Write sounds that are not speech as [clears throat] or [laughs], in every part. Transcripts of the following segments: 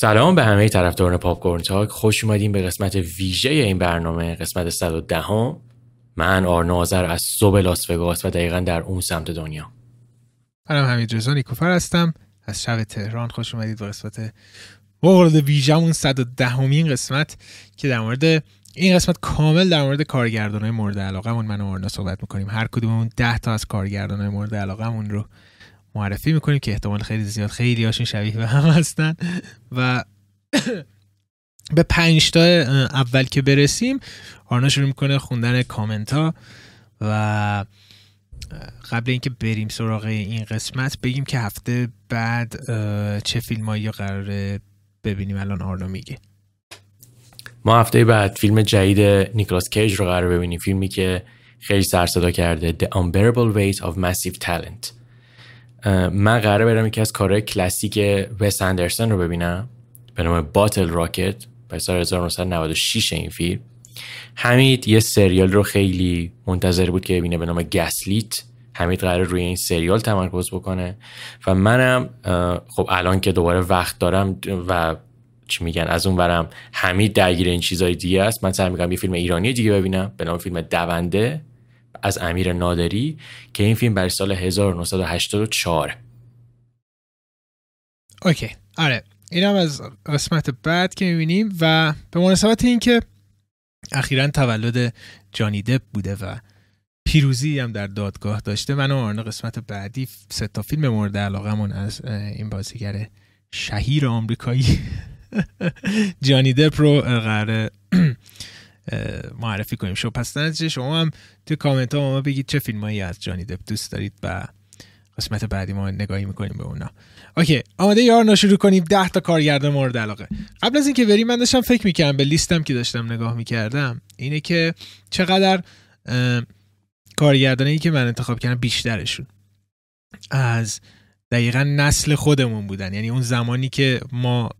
سلام به همه طرفداران پاپ تاک. خوش اومدین به قسمت ویژه این برنامه قسمت 110 هم. من آرنازر از صبح لاس وگاس و دقیقا در اون سمت دنیا. منم حمید رضا نیکوفر هستم. از شب تهران خوش اومدید به قسمت مورد ویژمون 110 همین قسمت که در مورد این قسمت کامل در مورد کارگردان های مورد علاقه من و آرنا صحبت می‌کنیم. هر کدوممون 10 تا از کارگردان های مورد علاقه رو معرفی می‌کنیم که احتمال خیلی زیاد خیلی هاشون شبیه به هم هستن. و به پنج تا اول که برسیم آرنا شروع می‌کنه خوندن کامنت ها و قبل اینکه بریم سراغ این قسمت بگیم که هفته بعد چه فیلم هایی قراره ببینیم؟ الان آرنا میگه. ما هفته بعد فیلم جدید نیکلاس کیج رو قرار ببینیم. فیلمی که خیلی سر صدا کرده The Unbearable Weight of Massive Talent. من قراره برم یکی از کارهای کلاسیک وس اندرسون رو ببینم. به نام باتل راکت به سال 1996 این فیلم. حمید یه سریال رو خیلی منتظر بود که ببینه به نام گسلیت. حمید قرار روی این سریال تمرکز بکنه. و منم خب الان که دوباره وقت دارم و چی میگن از اون برم حمید درگیر این چیزای دیگه است. من سعی می‌کنم یه فیلم ایرانی دیگه ببینم. به نام فیلم دونده. از امیر نادری که این فیلم برای سال 1984 اوکی. آره. این هم از قسمت بعد که می‌بینیم و به مناسبت اینکه اخیرا تولد جانی دپ بوده و پیروزی هم در دادگاه داشته من و آرنا قسمت بعدی سه تا فیلم مورد علاقمون از این بازیگر شهیر آمریکایی [laughs] جانی دپ رو قراره [clears throat] معرفی کنیم. شو پس نتیجه شما هم تو کامنت ها ما بگید چه فیلم هایی از جانی دپ دوست دارید و قسمت بعدی ما نگاهی می‌کنیم به اونا. اوکی آماده یار شروع کنیم. ده تا کارگردان مورد علاقه. قبل از اینکه بریم من داشتم فکر می‌کردم به لیستم که داشتم نگاه می‌کردم اینه که چقدر کارگردانی که من انتخاب کردم بیشترشون از دقیقا نسل خودمون بودن. یعنی اون زمانی که ما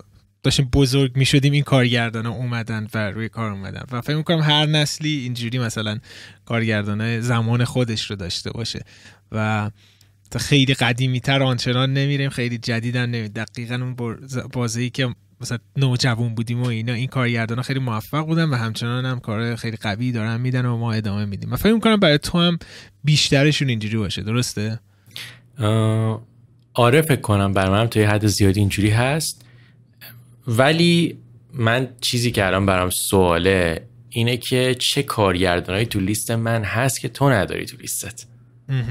داشتیم بزرگ می شدیم این کارگردان ها اومدن و روی کار اومدن. و فکر می‌کنم هر نسلی اینجوری مثلا کارگردان زمان خودش رو داشته باشه. و تا خیلی قدیمی تر آنچنان نمیریم خیلی جدیدن نمیم دقیقا اون بازی که مثلا نوجوان بودیم و اینا این کارگردان ها خیلی موفق بودن و همچنان هم کار خیلی قوی دارن میدن و ما ادامه میدیم. من فکر می‌کنم برای تو هم بیشترشون اینجوری باشه. درسته؟ آره فکر کنم. برای من توی حد زیادی اینجوری هست. ولی من چیزی که الان برام سواله اینه که چه کارگردانایی تو لیست من هست که تو نداری تو لیستت؟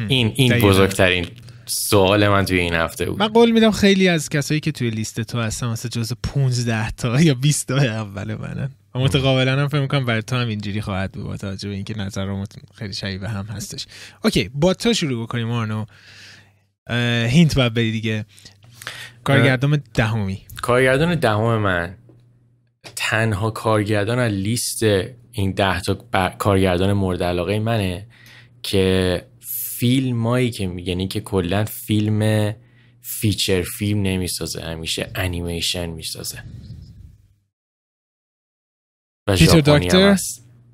این این بزرگترین سوال من توی این هفته بود. من قول میدم خیلی از کسایی که توی لیست تو هستن مثلا جز 15 تا یا 20 تا اول منن. و متقابلا هم فکر می‌کنم برای تو هم اینجوری خواهد بود با توجه به اینکه نظرمون خیلی شبیه هم هستش. Okay با تو شروع بکنیم آرنو. hint باید بری دیگه. کارگردان دهمی. کارگردان دهم من. تنها کارگردان از لیست این ده تا کارگردان مورد علاقه منه که فیلمایی که یعنی که کلا فیلم feature film نمی‌سازه همیشه انیمیشن می‌سازه. و ژاپنی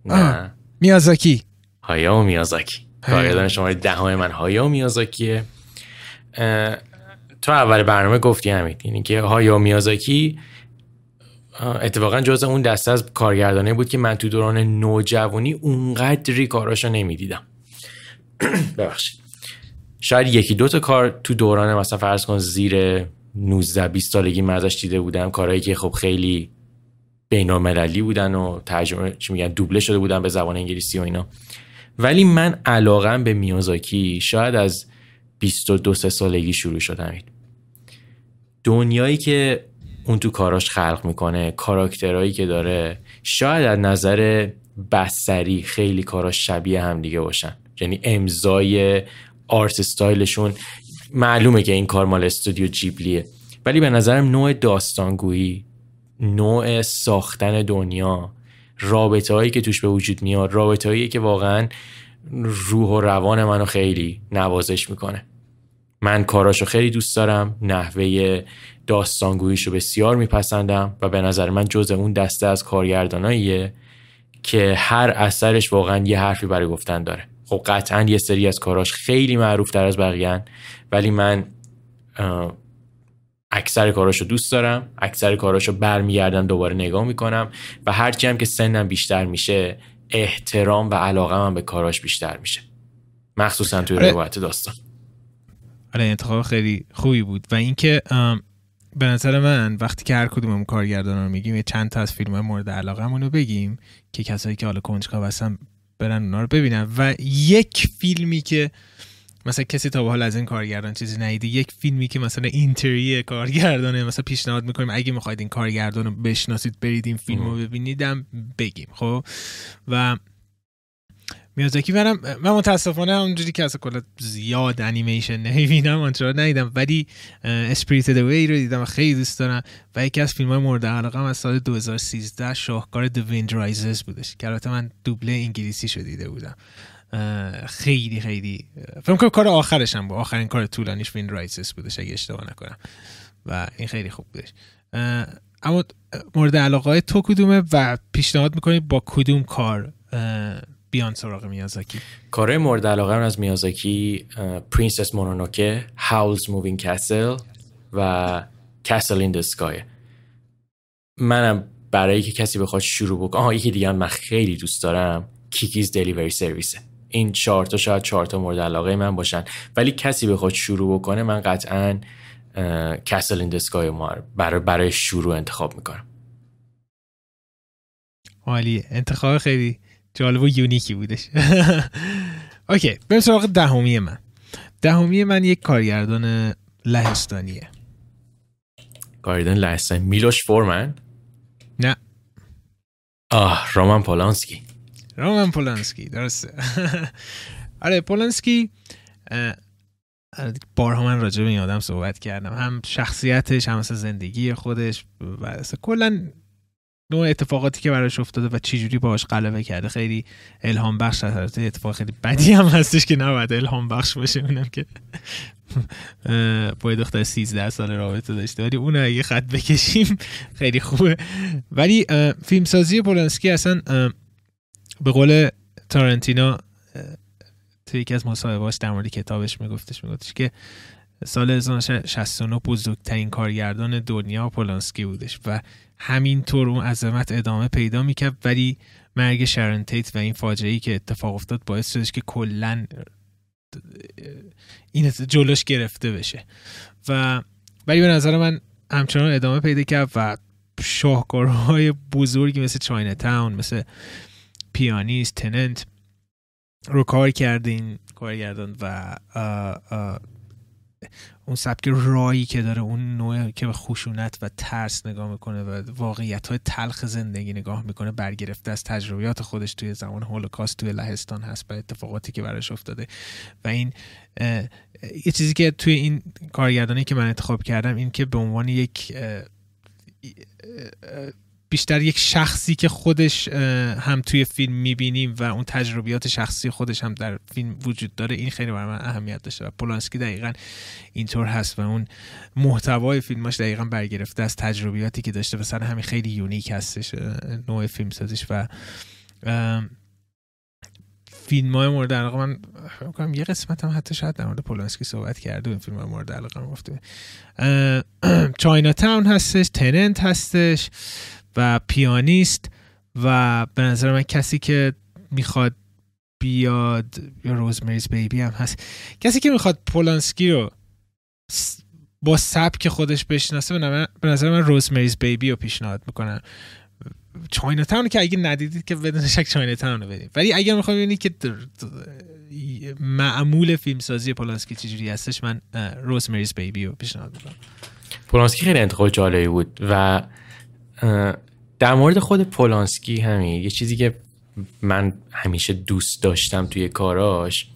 نه. میازاکی. هایاو میازاکی. کارگردان شماره دهم من هایاو میازاکیه. تو اول برنامه گفتی همین یعنی که هایا میازاکی اتفاقا جز اون دسته از کارگردانه بود که من تو دوران نوجوانی اونقدری کاراشو نمی‌دیدم. [clears throat] ببخشید. شاید یکی دو تا کار تو دوران مثلا فرض کن زیر 19 20 سالگی من ازش دیده بودم. کارهایی که خب خیلی بینالمللی بودن و ترجمه چی میگن دوبله شده بودن به زبان انگلیسی و اینا. ولی من علاقم به میازاکی شاید از 22 سه سالگی شروع شدم دنیایی که اون تو کاراش خلق می‌کنه کاراکترهایی که داره شاید از نظر بسری خیلی کاراش شبیه هم دیگه باشن. یعنی امضای آرت استایلشون معلومه که این کار مال استودیو جیبلیه. ولی به نظرم نوع داستانگویی نوع ساختن دنیا رابطه هایی که توش به وجود میاد رابطه هایی که واقعا روح و روان منو خیلی نوازش می‌کنه. من کاراشو خیلی دوست دارم نحوه داستانگوییشو بسیار میپسندم و به نظر من جز اون دسته از کارگرداناییه که هر اثرش واقعا یه حرفی برای گفتن داره. خب قطعا یه سری از کاراش خیلی معروف تر از بقیه ولی من اکثر کاراشو دوست دارم اکثر کاراشو برمیگردم دوباره نگاه می‌کنم و هرچی هم که سنم بیشتر میشه احترام و علاقه من به کاراش بیشتر میشه. مخصوصا توی آره. روایت داستان. آره انتخاب خیلی خوبی بود. و اینکه به نظر من وقتی که هر کدوم کارگردان رو میگیم چند تا از فیلم مورد علاقه رو بگیم که کسایی که حالا کنجکاو هستن برن اونا رو ببینن. و یک فیلمی که مثلا کسی تا به حال از این کارگردان چیزی ندیده یک فیلمی که مثلا اینتری کارگردانه مثلا پیشنهاد می‌کنیم اگه می‌خواید این کارگردان رو بشناسید برید این فیلم رو ببینیدم بگیم خب؟ و میازاکی منم من متاسفانه اونجوری که اصلا کلا زیاد انیمیشن نمی‌بینم آنچه ندیدم. ولی اسپریت وی رو دیدم خیلی دوست دارم و یکی از فیلم های مورد علاقه از سال 2013 شاهکار The Wind Rises بودش که البته من دوبله انگلیسی شو دیده بودم. خیلی خیلی فکر کنم کار آخرش هم بود. آخرین کار طولانیش Wind Rises بودش اگه اشتباه نکنم. و این خیلی خوب بودش. اما مورد علاقه تو کدومه و پیشنهاد می‌کنی با کدوم کار؟ بیان سراغ میازاکی. کار مورد علاقه از میازاکی Princess Mononoke Howl's Moving Castle و Castle in the Sky منم برای که کسی بخواد شروع بکنه آها یکی دیگه من خیلی دوست دارم Kiki's Delivery Service ه این چهار تا شاید چهار تا مورد علاقه من باشن. ولی کسی بخواد شروع بکنه من قطعا کسل این دسکای برای برای شروع انتخاب می‌کنم. عالی انتخاب خیلی جالب و یونیکی بودش. [laughs] اوکی بریم سراغ دهمی من. دهمی من یک کارگردان لهستانیه. کارگردان لهستانی میلوش فورمن؟ نه. آه رومان پولانسکی. رومان پولانسکی درسته. [laughs] آره پولانسکی بارها من راجع به این آدم صحبت کردم. هم شخصیتش هم زندگی خودش و کلا نوع اتفاقاتی که براش افتاده و چجوری باهاش غلبه کرده خیلی الهام بخش هست اتفاق خیلی بدی هم هستش که نباید الهام بخش باشه. اونم که با دختر 13 سال رابطه داشته. ولی اون اگه خط بکشیم خیلی خوبه. ولی فیلمسازی پولنسکی اصلا به قول تارنتینا توی یکی از مصاحبهاش در مورد کتابش میگفتش میگفتش که سال 1969 بزرگترین کارگردان دنیا پولانسکی بودش و همینطور اون عظمت ادامه پیدا می‌کرد ولی مرگ شرن تیت و این فاجعه ای که اتفاق افتاد باعث شدش که کلا این جلوش گرفته بشه. و ولی به نظر من همچنان ادامه پیدا کرد و شاهکارهای بزرگی مثل چاینا تاون مثل پیانیست تننت رو کار کرده این کارگردان و اون سبک رایی که داره اون نوع که به خشونت و ترس نگاه می‌کنه و واقعیت های تلخ زندگی نگاه می‌کنه برگرفته از تجربیات خودش توی زمان هولوکاست توی لهستان هست و اتفاقاتی که براش افتاده. و این یه چیزی که توی این کارگردانی که من انتخاب کردم این که به عنوان یک بیشتر یک شخصی که خودش هم توی فیلم می‌بینیم و اون تجربیات شخصی خودش هم در فیلم وجود داره این خیلی برای من اهمیت داشته و پولانسکی دقیقا اینطور هست و اون محتوای فیلماش دقیقا برگرفته از تجربیاتی که داشته سر همین خیلی یونیک هستش نوع فیلم سازیش و فیلم های مورد علاقه من کنم یه قسمت هم حتی شاید در مورد پولانسکی صحبت کرده این فیلم های مورد علاقه من گفته [clears throat] چاینا تاون هستش تننت هستش. و پیانیست و به نظر من کسی که می‌خواد بیاد یا روزمریز بیبی هم هست. کسی که می‌خواد پولانسکی رو با سبک خودش بشناسه به نظر من روزمریز بیبی رو پیشنهاد می‌کنم چاینا تاون که اگه ندیدید که بدون شک چاینا تاون رو بدید. ولی اگر می‌خواد ببینید که معمول فیلمسازی پولانسکی چجوری هستش من روزمریز بیبی رو پیشنهاد می‌کنم. پولانسکی خیلی انتخاب جالبی بود و در مورد خود پولانسکی همین یه چیزی که من همیشه دوست داشتم توی کاراش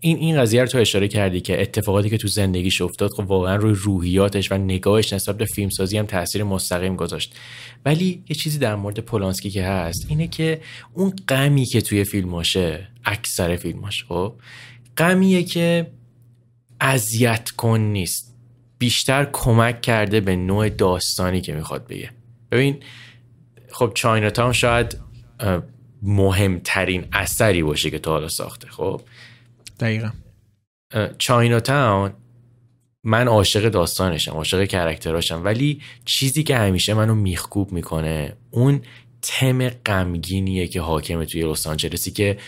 این این قضیه رو تو اشاره کردی که اتفاقاتی که تو زندگیش افتاد خب واقعا روی روحیاتش و نگاهش نسبت به فیلمسازی هم تاثیر مستقیم گذاشت. ولی یه چیزی در مورد پولانسکی که هست اینه که اون غمی که توی فیلماشه اکثر فیلماش خب غمیه که اذیت کن نیست. بیشتر کمک کرده به نوع داستانی که می‌خواد بگه. ببین خب چاینا تاون شاید مهمترین اثری باشه که تا حالا ساخته خب؟ دقیقا. چاینا تاون من عاشق داستانشم عاشق کرکتراشم ولی چیزی که همیشه منو میخکوب می‌کنه اون تم غمگینیه که حاکمه توی لس آنجلسی که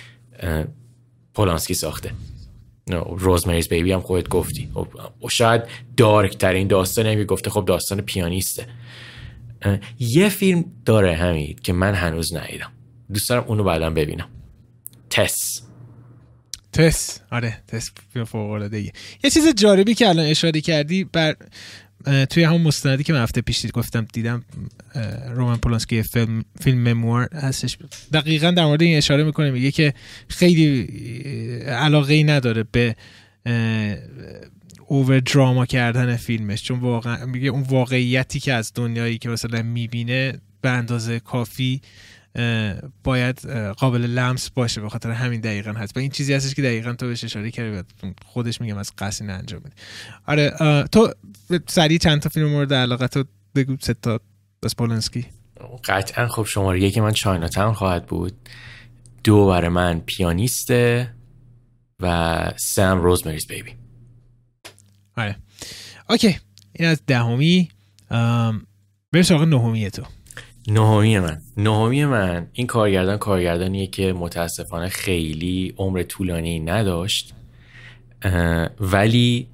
پولانسکی ساخته. روزمریز بیبی هم خودت گفتی. و خب، شاید دارک ترین داستان هم گفته خب داستان پیانیسته. یه فیلم داره همین که من هنوز ندیدم. دوست دارم اونو بعدا ببینم. تس. تس. آره تس فوق العاده یه چیز جالبی که الان اشاره کردی بر توی همون مستندی که من هفته پیش گفتم دیدم رومن پولانسکی فیلم فیلم مموار هستش. دقیقا در مورد این اشاره می‌کنه میگه که خیلی علاقه ای نداره به اوور دراما کردن فیلمش. چون واقعا میگه اون واقعیتی که از دنیایی که مثلا می‌بینه به اندازه کافی باید قابل لمس باشه به خاطر همین دقیقا هست. و این چیزی هستش که دقیقا تو بهش اشاره کردی خودش میگم از قصی انجام بده آره تو سریع چند تا فیلم مورد علاقه تو بگو سه تا پولنسکی. قطعا خب شماره یکی من چاینا تاون خواهد بود. دو برای من پیانیسته و سم روزمریز بیبی. آره. اوکی. این از دهمی. بریم سراغ نهمی تو. نهمی من. نهمی من. این کارگردان کارگردانیه که متاسفانه خیلی عمر طولانی نداشت ولی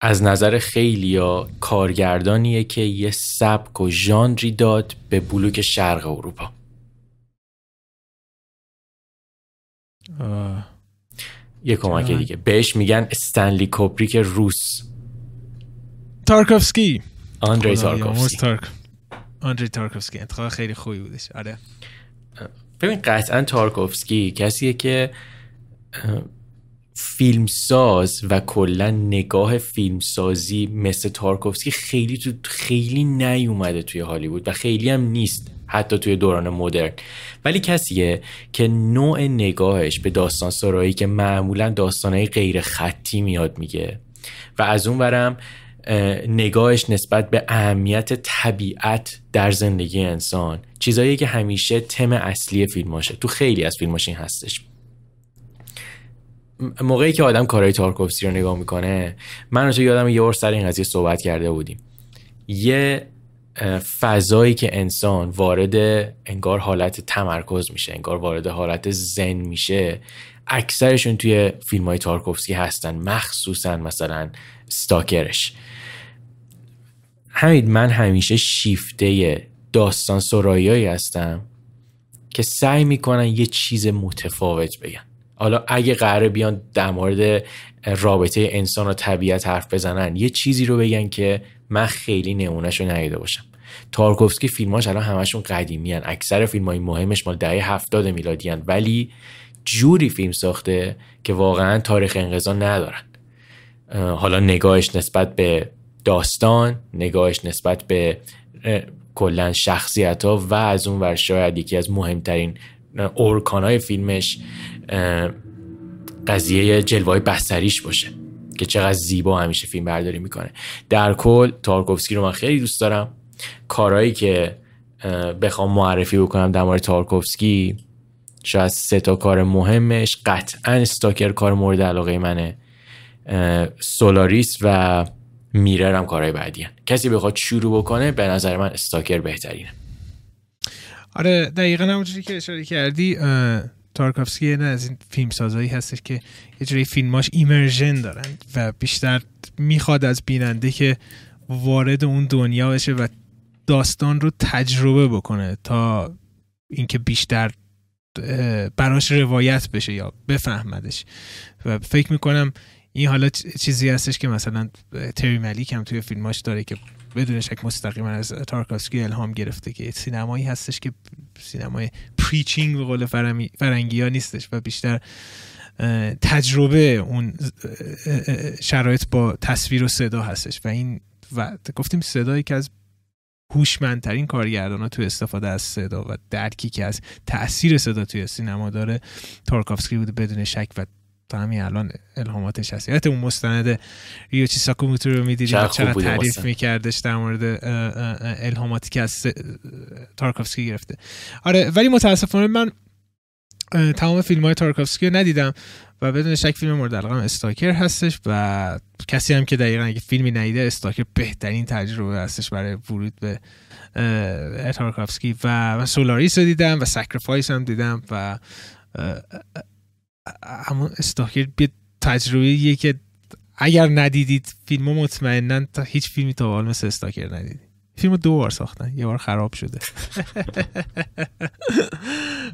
از نظر خیلی یا کارگردانیه که یه سبک و ژانری داد به بلوک شرق اروپا. یه کمک دیگه. بهش میگن استنلی کوپریک روس. تارکوفسکی. آندری تارکوفسکی. آندری تارکوفسکی. انتخاب خیلی خوبی بودش. آره. ببین قطعا تارکوفسکی کسیه که فیلمساز و کلا نگاه فیلمسازی مثل تارکوفسکی خیلی تو خیلی نیومده توی هالیوود و خیلی هم نیست حتی توی دوران مدرن. ولی کسیه که نوع نگاهش به داستان سرایی که معمولا داستانهای غیر خطی میاد میگه. و از اون برم نگاهش نسبت به اهمیت طبیعت در زندگی انسان. چیزایی که همیشه تم اصلی فیلماشه. تو خیلی از فیلماش این هستش موقعی که آدم کارهای تارکوفسکی رو نگاه می‌کنه من تو یادم یه بار سر این قضیه صحبت کرده بودیم. یه فضایی که انسان وارد انگار حالت تمرکز میشه انگار وارد حالت زن میشه اکثرشون توی فیلم های تارکوفسکی هستن. مخصوصا مثلا ستاکرش. همین من همیشه شیفته داستان سرایایی هستم که سعی می‌کنن یه چیز متفاوت بگن حالا اگه قراره بیان در مورد رابطه انسان و طبیعت حرف بزنن یه چیزی رو بگن که من خیلی نمونهش رو ندیده باشم تارکوفسکی فیلماش الان همشون قدیمی هن. اکثر فیلم های مهمش مال دهه هفتاد میلادی هن. ولی جوری فیلم ساخته که واقعا تاریخ انقضا ندارن حالا نگاهش نسبت به داستان نگاهش نسبت به کلا شخصیت ها و از اون ور شاید یکی از مهمترین ارکان های فیلمش قضیه جلوه بستریش باشه که چقدر زیبا همیشه فیلم برداری می‌کنه. در کل تارکوفسکی رو من خیلی دوست دارم. کارهایی که بخوام معرفی بکنم در مورد تارکوفسکی شاید سه تا کار مهمش. قطعا Stalker کار مورد علاقه منه. سولاریس و Mirror هم کارهای بعدی هن. کسی بخواد شروع بکنه به نظر من Stalker بهترینه آره دقیقا همونجوری که اشاره کردی تارکوفسکی نه از این فیلم سازایی هستش که یه جوری فیلماش immersion دارن و بیشتر می‌خواد از بیننده که وارد اون دنیا بشه و داستان رو تجربه بکنه تا اینکه بیشتر براش روایت بشه یا بفهمدش و فکر می‌کنم این حالا چیزی هستش که مثلا تری مالیک هم توی فیلماش داره که بدون شک مستقیما از تارکوفسکی الهام گرفته که سینمایی هستش که سینمای preaching به قول فرنگی ها نیستش و بیشتر تجربه اون شرایط با تصویر و صدا هستش و این و گفتیم صدایی که از هوشمندترین کارگردان ها تو استفاده از صدا و درکی که از تاثیر صدا توی سینما داره تارکافسکی بوده بدون شک و تا همین الان الهاماتش هست یادت اون مستند ریوچی ساکوموتو رو می‌دیدی چقدر تعریف میکردش در مورد الهاماتی که از تارکوفسکی گرفته. آره ولی متاسفانه من تمام فیلم های تارکوفسکی رو ندیدم و بدون شک فیلم مورد علاقه Stalker هستش و کسی هم که دقیقا اگه فیلمی ندیده Stalker بهترین تجربه هستش برای ورود به تارکوفسکی. و من سولاریس رو دیدم و Sacrifice هم دیدم و همون Stalker به تجربه که اگر ندیدید فیلمو مطمئنا تا هیچ فیلمی تا حال مثل Stalker ندیدید. فیلم دو بار ساختن یه بار خراب شده. [laughs]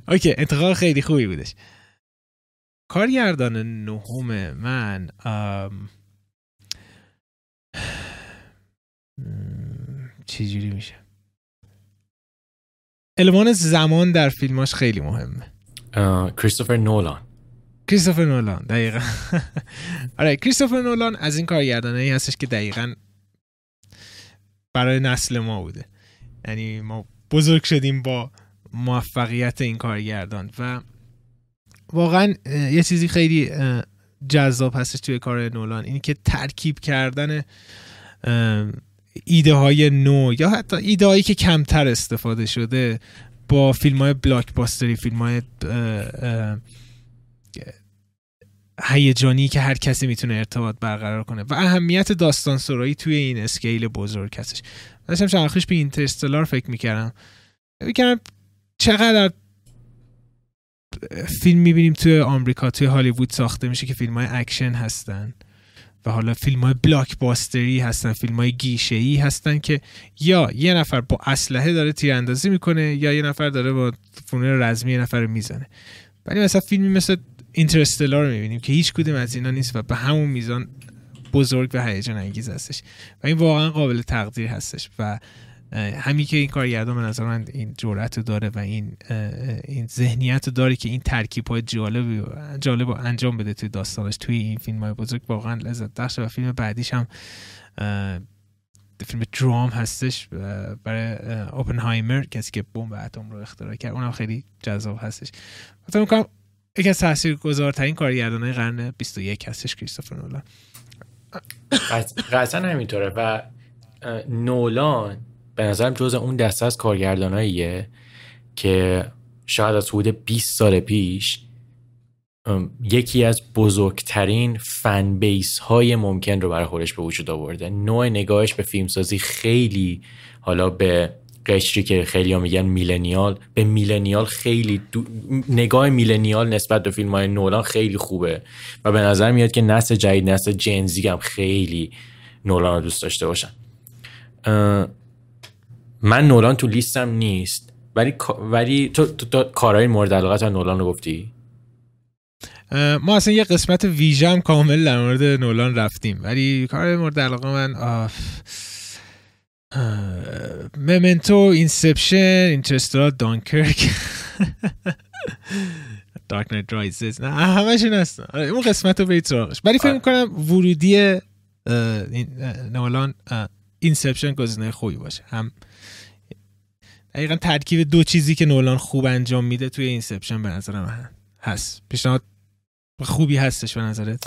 اوکی انتقال خیلی خوبی بودش. کارگردان نهم من چجوری میشه؟ المان زمان در فیلماش خیلی مهمه. کریستوفر نولان. کریستوفر نولان دقیقا. [laughs] آره کریستوفر نولان از این کارگردانایی هستش که دقیقا برای نسل ما بوده. یعنی ما بزرگ شدیم با موفقیت این کارگردان و واقعا یه چیزی خیلی جذاب هستش توی کار نولان اینی که ترکیب کردن ایده های نو یا حتی ایده هایی که کمتر استفاده شده با فیلم های بلاک باستری فیلم های هیجانی که هر کسی می‌تونه ارتباط برقرار کنه. و اهمیت داستان سرایی توی این اسکیل بزرگ هستش. داشتم چند به Interstellar فکر می‌کردم. می‌کردم چقدر فیلم می‌بینیم توی آمریکا توی هالیوود ساخته میشه که فیلم های اکشن هستن. و حالا فیلم های blockbuster ی هستن فیلم های گیشه ای هستن که یا یه نفر با اسلحه داره تیراندازی می‌کنه یا یه نفر داره با فنون رزمی یه نفر می‌زنه. ولی مثلا فیلمی مثل Interstellar رو می‌بینیم که هیچ کدوم از اینا نیست و به همون میزان بزرگ و هیجان انگیز هستش. و این واقعا قابل تقدیر هستش و همین که این کارگردان به نظر من این جرأت داره و این این ذهنیت داره که این ترکیب های جالب جالب رو انجام بده توی داستانش توی این فیلم های بزرگ واقعا لذت بخشه و فیلم بعدیش هم فیلم درام هستش برای اوپنهایمر کسی که بمب اتم رو اختراع کرد اونم خیلی جذاب هستش. می‌کنم یکی از تاثیرگذارترین کارگردانهای قرن 21 هستش کریستوفر نولان. قطعا همینطوره و نولان به نظرم جز اون دسته از کارگرداناییه که شاید از حدود 20 سال پیش یکی از بزرگترین فن بیس های ممکن رو برای خودش به وجود آورده. نوع نگاهش به فیلمسازی خیلی حالا به قشری که خیلی ها میگن میلنیال به میلنیال خیلی نگاه میلنیال نسبت به فیلم های نولان خیلی خوبه و به نظر میاد که نسل جدید نسل جنزی هم خیلی نولان رو دوست داشته باشن. من نولان تو لیستم نیست ولی ولی تو, تو, کارهای مورد علاقه نولان رو گفتی؟ ما اصلا یه قسمت ویژم کامل در مورد نولان رفتیم ولی کار مورد علاقه من آف Memento Inception Interstellar Dunkirk. [laughs] Dark Knight Rises. نه همشون هستن. آره، اون قسمت رو برید سراغش. ولی فکر می‌کنم ورودی نولان Inception گزینه خوبی باشه. هم دقیقا ترکیب دو چیزی که نولان خوب انجام میده توی Inception به نظر من هست. پیشنهاد خوبی هستش به نظرت؟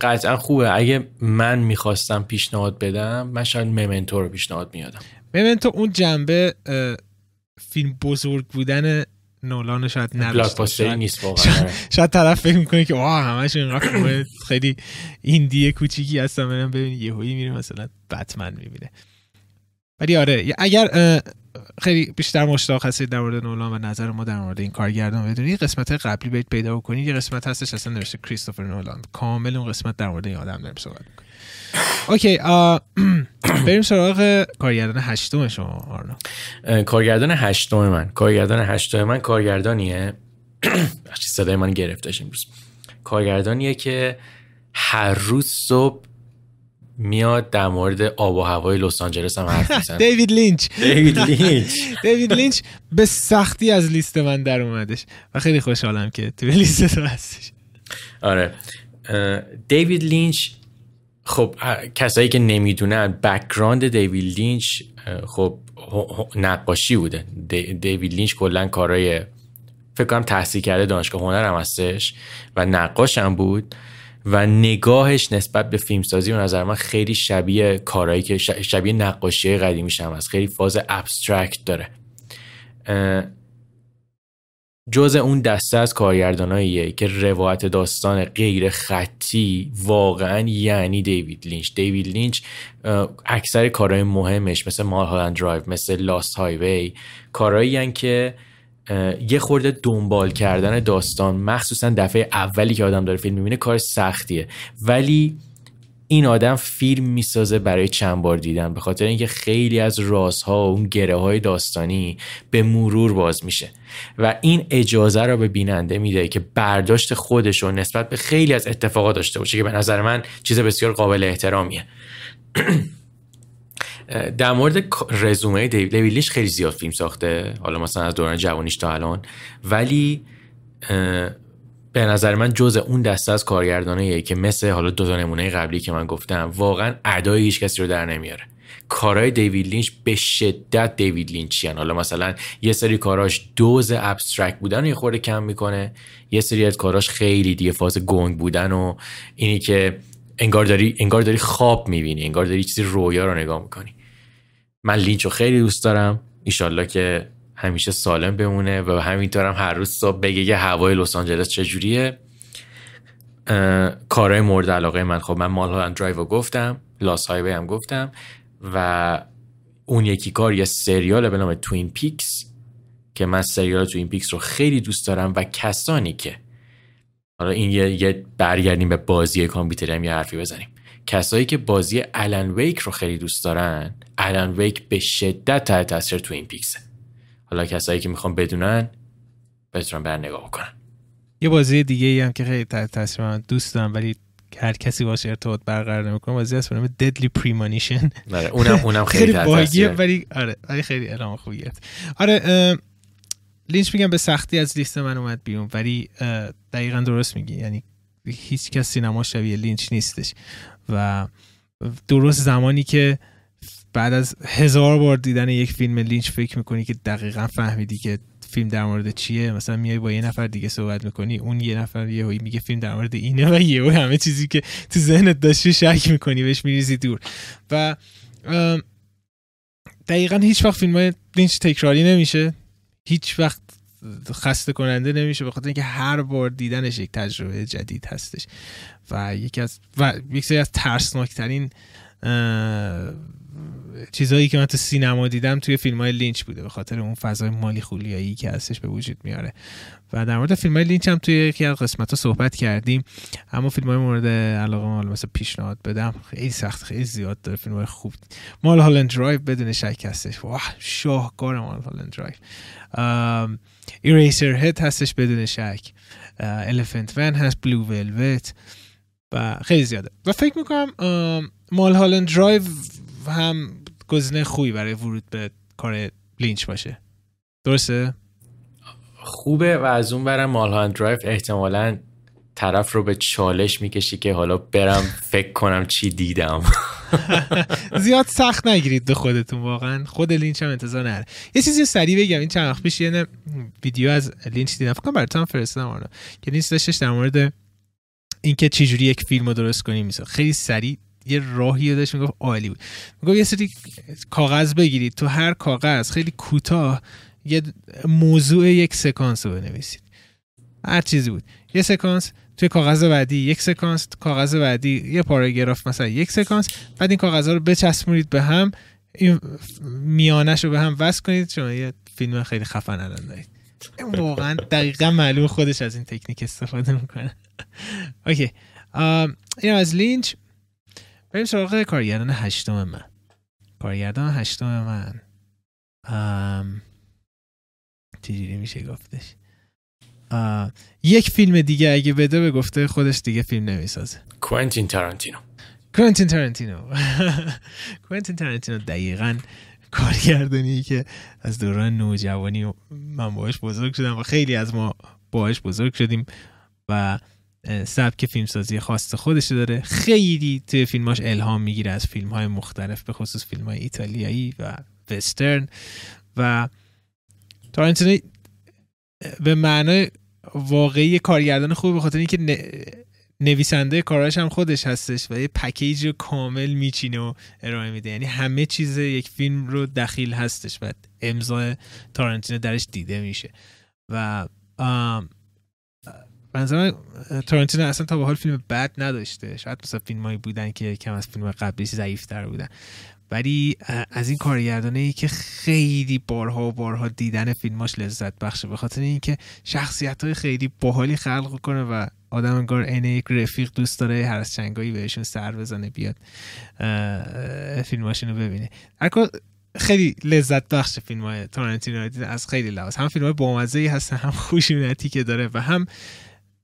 قطعا خوبه. اگه من می‌خواستم پیشنهاد بدم من شاید Memento رو پیشنهاد می‌دادم ممنتو اون جنبه فیلم بزرگ بودن نولان شاید نداشته شاید نیست واقعا. شاید طرف فکر می‌کنه که واه همش اینقدر خوبه. خیلی ایندی کوچیکی هستم. برم ببین یهویی میره مثلا بتمن می‌بینه. ولی آره اگر خیلی بیشتر مشتاق هستید در مورد نولان و نظر ما در مورد این کارگردان بدونید. قسمت قبلی برید پیدا بکنید. یه قسمت هستش اصلا نوشته کریستوفر نولان. کامل اون قسمت در مورد این آدم داریم صحبت Okay [clears throat] بریم سراغ کارگردان هشتم شما آرنو. کارگردان هشتم من. کارگردان هشتم من کارگردانیه. [clears throat] صدای من گرفتش امروز. کارگردانیه که هر روز صبح میاد در مورد آب و هوای لس آنجلس هم حرف [laughs] می‌زنه. دیوید لینچ. دیوید لینچ. [laughs] دیوید لینچ به سختی از لیست من در اومدش و خیلی خوشحالم که تو لیست تو هستش. آره. دیوید لینچ خب کسایی که نمی‌دونن background دیوید لینچ خب نقاشی بوده. دیوید لینچ کلا کارهای فکر کنم تحصیل کرده دانشگاه هنر هم هستش و نقاش هم بود. و نگاهش نسبت به فیلمسازی به نظر من خیلی شبیه کارهایی که شبیه نقاشی قدیمی هم هست. خیلی فاز abstract داره. جز اون دسته از کارگرداناییه که روایت داستان غیر خطی واقعا یعنی دیوید لینچ. دیوید لینچ اکثر کارهای مهمش مثل Mulholland Drive مثل Lost Highway کارهایی که یه خورده دنبال کردن داستان مخصوصا دفعه اولی که آدم داره فیلم می‌بینه کار سختیه. ولی این آدم فیلم می‌سازه برای چند بار دیدن به خاطر اینکه خیلی از رازها و اون گره های داستانی به مرور باز میشه. و این اجازه را به بیننده میده که برداشت خودش رو نسبت به خیلی از اتفاقات داشته باشه که به نظر من چیز بسیار قابل احترامیه. [clears throat] در مورد رزومه دیوید لیش خیلی زیاد فیلم ساخته. حالا مثلا از دوران جوانیش تا الان. ولی به نظر من جز اون دسته از کارگردانه که مثل حالا دو تا نمونه قبلی که من گفتم واقعا ادای هیچ کسی رو در نمیاره. کارهای دیوید لینچ به شدت دیوید Lynchian. حالا مثلا یه سری کاراش دوز abstract بودن رو یه خورده کم می‌کنه. یه سری از کاراش خیلی دیگه فاز گنگ بودن و اینی که انگار داری انگار داری خواب می‌بینی انگار داری چیزی رویا رو نگاه می‌کنی. من خیلی دوست دارم. ایشالله که همیشه سالم بمونه و همینطورم هر روز صبح بگه که هوای لس آنجلس چجوریه. کارهای مورد علاقه من. خب من Mulholland Drive گفتم Lost Highway هم گفتم و اون یکی کار یه سریال به نام Twin Peaks که من سریال Twin Peaks رو خیلی دوست دارم و کسانی که حالا این یه, یه برگردیم به بازی کامپیوتری هم یه حرفی بزنیم. کسایی که بازی Alan Wake رو خیلی دوست دارن Alan Wake به شدت تحت تاثیر Twin Peaks ه. حالا کسایی که می‌خوان بدونن بتونن بر نگاه کنن یه بازی دیگه ای هم که خیلی تحت تاثیر من دوست دارم ولی هر کسی باش ارتباط برقرار نمی‌کنه بازی هست به Deadly Premonition اونم اونم [laughs] خیلی buggy ه ولی آره ولی خیلی اعلام خوبیه آره لینچ میگم به سختی از لیست من اومد بیرون ولی دقیقا درست میگی یعنی هیچ کس سینما شبیه لینچ نیستش. و درست زمانی که بعد از هزار بار دیدن یک فیلم لینچ فکر می‌کنی که دقیقا فهمیدی که فیلم در مورد چیه مثلا میای با یه نفر دیگه صحبت می‌کنی اون یه نفر یه میگه فیلم در مورد اینه و یه همه چیزی که تو ذهنت داشتی شک می‌کنی بهش میریزی دور. و دقیقا هیچ وقت فیلم های لینچ تکراری نمیشه. هیچ وقت خسته کننده نمیشه به خاطر اینکه هر بار دیدنش یک تجربه جدید هستش. و یکی از و یکی از ترسناکترین چیزهایی که من تو سینما دیدم توی فیلم های لینچ بوده به خاطر اون فضای مالیخولیایی که هستش به وجود میاره. و در مورد فیلم های لینچ هم توی یکی از قسمت ها صحبت کردیم. اما فیلم های مورد علاقه مال مثل پیشنهاد بدم. خیلی سخت خیلی زیاد داره فیلم های خوب. Mulholland Drive بدون شک هستش. واه شاهکار Mulholland Drive. Eraserhead هستش بدون شک. Elephant Man هست Blue Velvet و خیلی زیاده. و فکر می‌کنم Mulholland Drive هم گزینه خوبی برای ورود به کار لینچ باشه. درسته؟ خوبه و از اون برم Mulholland Drive احتمالا طرف رو به چالش می‌کشی که حالا برم فکر کنم چی دیدم. [laughs] زیاد سخت نگیرید به خودتون واقعا. خود لینچ هم انتظار نره یه چیزی سریع بگم. این چند وقت پیش یه ویدیو از لینچ دیدم. فکر کنم براتون فرستادم که لینچ داشتش در مورد اینکه چجوری یک فیلم رو درست کنیم میسه خیلی سریع یه راهی داشت می‌گفت عالی بود. می‌گفت یه سری کاغذ بگیرید. تو هر کاغذ خیلی کوتاه یه موضوع یک سکانس رو بنویسید. هر چیزی بود. یه سکانس توی کاغذ بعدی یک سکانس کاغذ بعدی یه پاراگراف مثلا یک سکانس. بعد این کاغذ رو بچسبونید به هم این میانش رو به هم وصل کنید. شما یه فیلم خیلی خفن الان دارید. واقعا دقیقا معلوم خودش از این تکنیک استفاده می‌کنه. [laughs] Okay. این از لینچ. بریم سراغ کارگردان هشتم من. کارگردان هشتم من. ام... چجوری میشه گفتش؟ یک فیلم دیگه اگه بده به گفته خودش دیگه فیلم نمی‌سازه. کوینتین تارانتینو کوینتین تارانتینو کوینتین تارانتینو دقیقا کارگردانی که از دوران نوجوانی من باهاش بزرگ شدم و خیلی از ما باهاش بزرگ شدیم و سبک فیلمسازی خاص خودش داره. خیلی توی فیلماش الهام می‌گیره از فیلم های مختلف به خصوص فیلم های ایتالیایی و وسترن. و تارنتینو به معنای واقعی کارگردان خوب به خاطر اینکه نویسنده کاراش هم خودش هستش و یه پکیج کامل میچینه و ارائه میده. یعنی همه چیز یک فیلم رو دخیل هستش و امضای تارنتینو درش دیده میشه. و بنظرم تارانتینو اصلا تا به حال فیلم بد نداشته. شاید مثلا فیلم هایی بودن که کم از فیلم قبلیش ضعیفتر بودن. ولی از این کارگردانه ای که خیلی بارها و بارها دیدن فیلماش لذت بخشه. به خاطر اینکه شخصیت های خیلی باحالی خلق کنه و آدم انگار عین یک رفیق دوست داره هر از چنگایی بهشون سر بزنه بیاد فیلماشونو ببینه. خیلی لذت بخش فیلم های تارانتینو از خیلی لحاظ. هم فیلم های بامزه هستن هم خوشونتی که داره و هم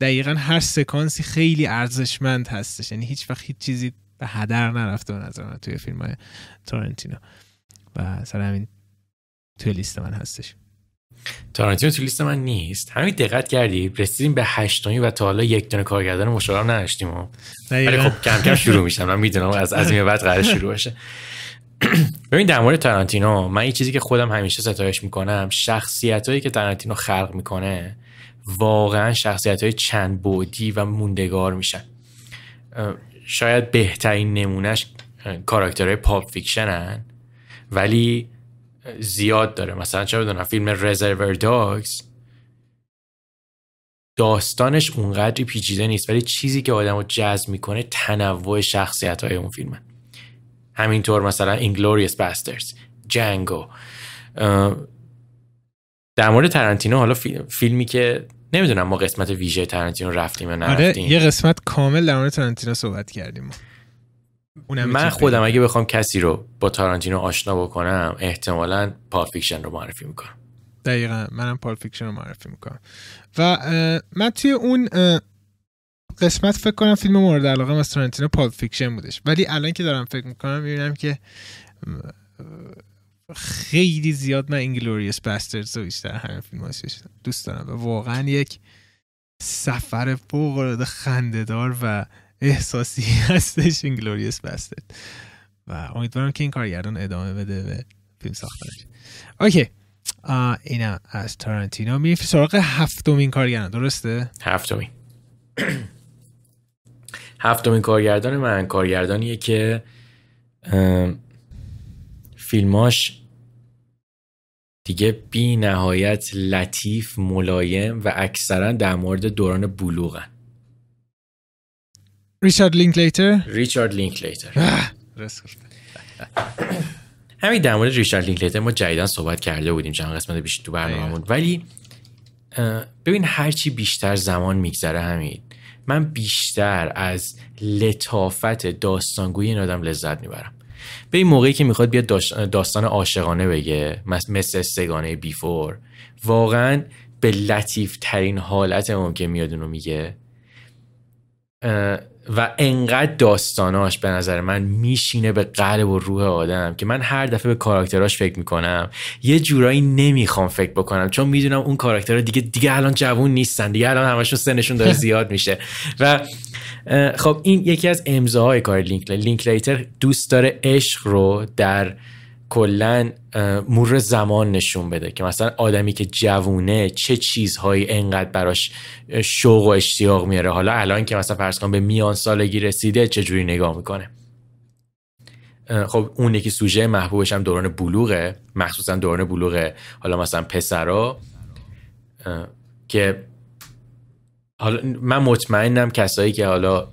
دقیقا هر سکانسی خیلی ارزشمند هستش. یعنی هیچ وقت هیچ چیزی به هدر نرفته به نظر من توی فیلم های تارنتینو. و سر همین توی لیست من هستش. تارنتینو توی لیست من نیست. همین دقت کردی؟ رسیدیم به هشتمی و تا حالا یک دونه کارگردان مشاور نداشتیم ولی خب کم کم شروع میشم. من می‌دونم از از این بعد قرار شروع بشه. [clears throat] ببین در مورد تارانتینو من یه چیزی که خودم همیشه ستایش می‌کنم شخصیت هایی که تارانتینو خلق می‌کنه واقعا شخصیت های چند بودی و موندگار میشن. شاید بهترین نمونهش کاراکترهای پاپ فیکشنن ولی زیاد داره. مثلا چه بدونم فیلم رزرور داگز داستانش اونقدری پیچیده نیست ولی چیزی که آدم رو جذب می‌کنه تنوع شخصیت های اون فیلمه. همینطور مثلا Inglourious Basterds Django در مورد تارانتینو حالا فیلمی که نمی‌دونم ما قسمت ویژه تارانتینو رفتیم یا نرفتیم. آره یه قسمت کامل در مورد تارانتینو صحبت کردیم. من خودم اگه بخوام کسی رو با تارانتینو آشنا بکنم احتمالا Pulp Fiction رو معرفی می‌کنم. دقیقا منم Pulp Fiction رو معرفی می‌کنم. و من توی اون قسمت فکر کنم فیلم مورد علاقه از تارانتینو Pulp Fiction بودش. ولی الان که دارم فکر می‌کنم می‌بینم که خیلی زیاد من Inglourious Basterds رو بیشتر همه فیلم دوست دارم. واقعا یک سفر فوق العاده خنده‌دار و احساسی [laughs] هستش Inglourious Basterds و امیدوارم که این کارگردان ادامه بده به فیلم ساختنش. اوکی. اینم از تارانتینو. میریم سراغ هفتمین کارگردان. درسته؟ هفتمین. [clears throat] هفتمین کارگردان من. کارگردانیه که فیلماش دیگه بی نهایت لطیف ملایم و اکثرا در مورد دوران بلوغن. ریچارد لینکلیتر؟ ریچارد لینکلیتر. [coughs] همین در مورد ریچارد لینکلیتر ما جدیدا صحبت کرده بودیم چند قسمت بیشتر تو برنامه‌مون. ولی ببین هرچی بیشتر زمان میگذره همین. من بیشتر از لطافت داستانگویی این آدم لذت می‌برم. به این موقعی که می‌خواد بیاد داستان عاشقانه بگه مثل سگانه بیفور واقعا به لطیف ترین حالت ممکن میاد اونو میگه. و انقدر داستاناش به نظر من میشینه به قلب و روح آدم که من هر دفعه به کاراکتراش فکر می‌کنم. یه جورایی نمی‌خوام فکر بکنم چون می‌دونم اون کاراکترها دیگه دیگه الان جوون نیستن دیگه الان همشون سنشون داره [laughs] زیاد میشه. و خب این یکی از امضاهای کار لینک لینکلیتر دوست داره عشق رو در کلا مور زمان نشون بده که مثلا آدمی که جوونه چه چیزهایی انقدر براش شوق و اشتیاق میاره. حالا الان که مثلا فرض کن به میان سالگی رسیده چه جوری نگاه می‌کنه؟ خب اون یکی سوژه محبوبش هم دوران بلوغه مخصوصا دوران بلوغه حالا مثلا پسرا که حالا من مطمئنم کسایی که حالا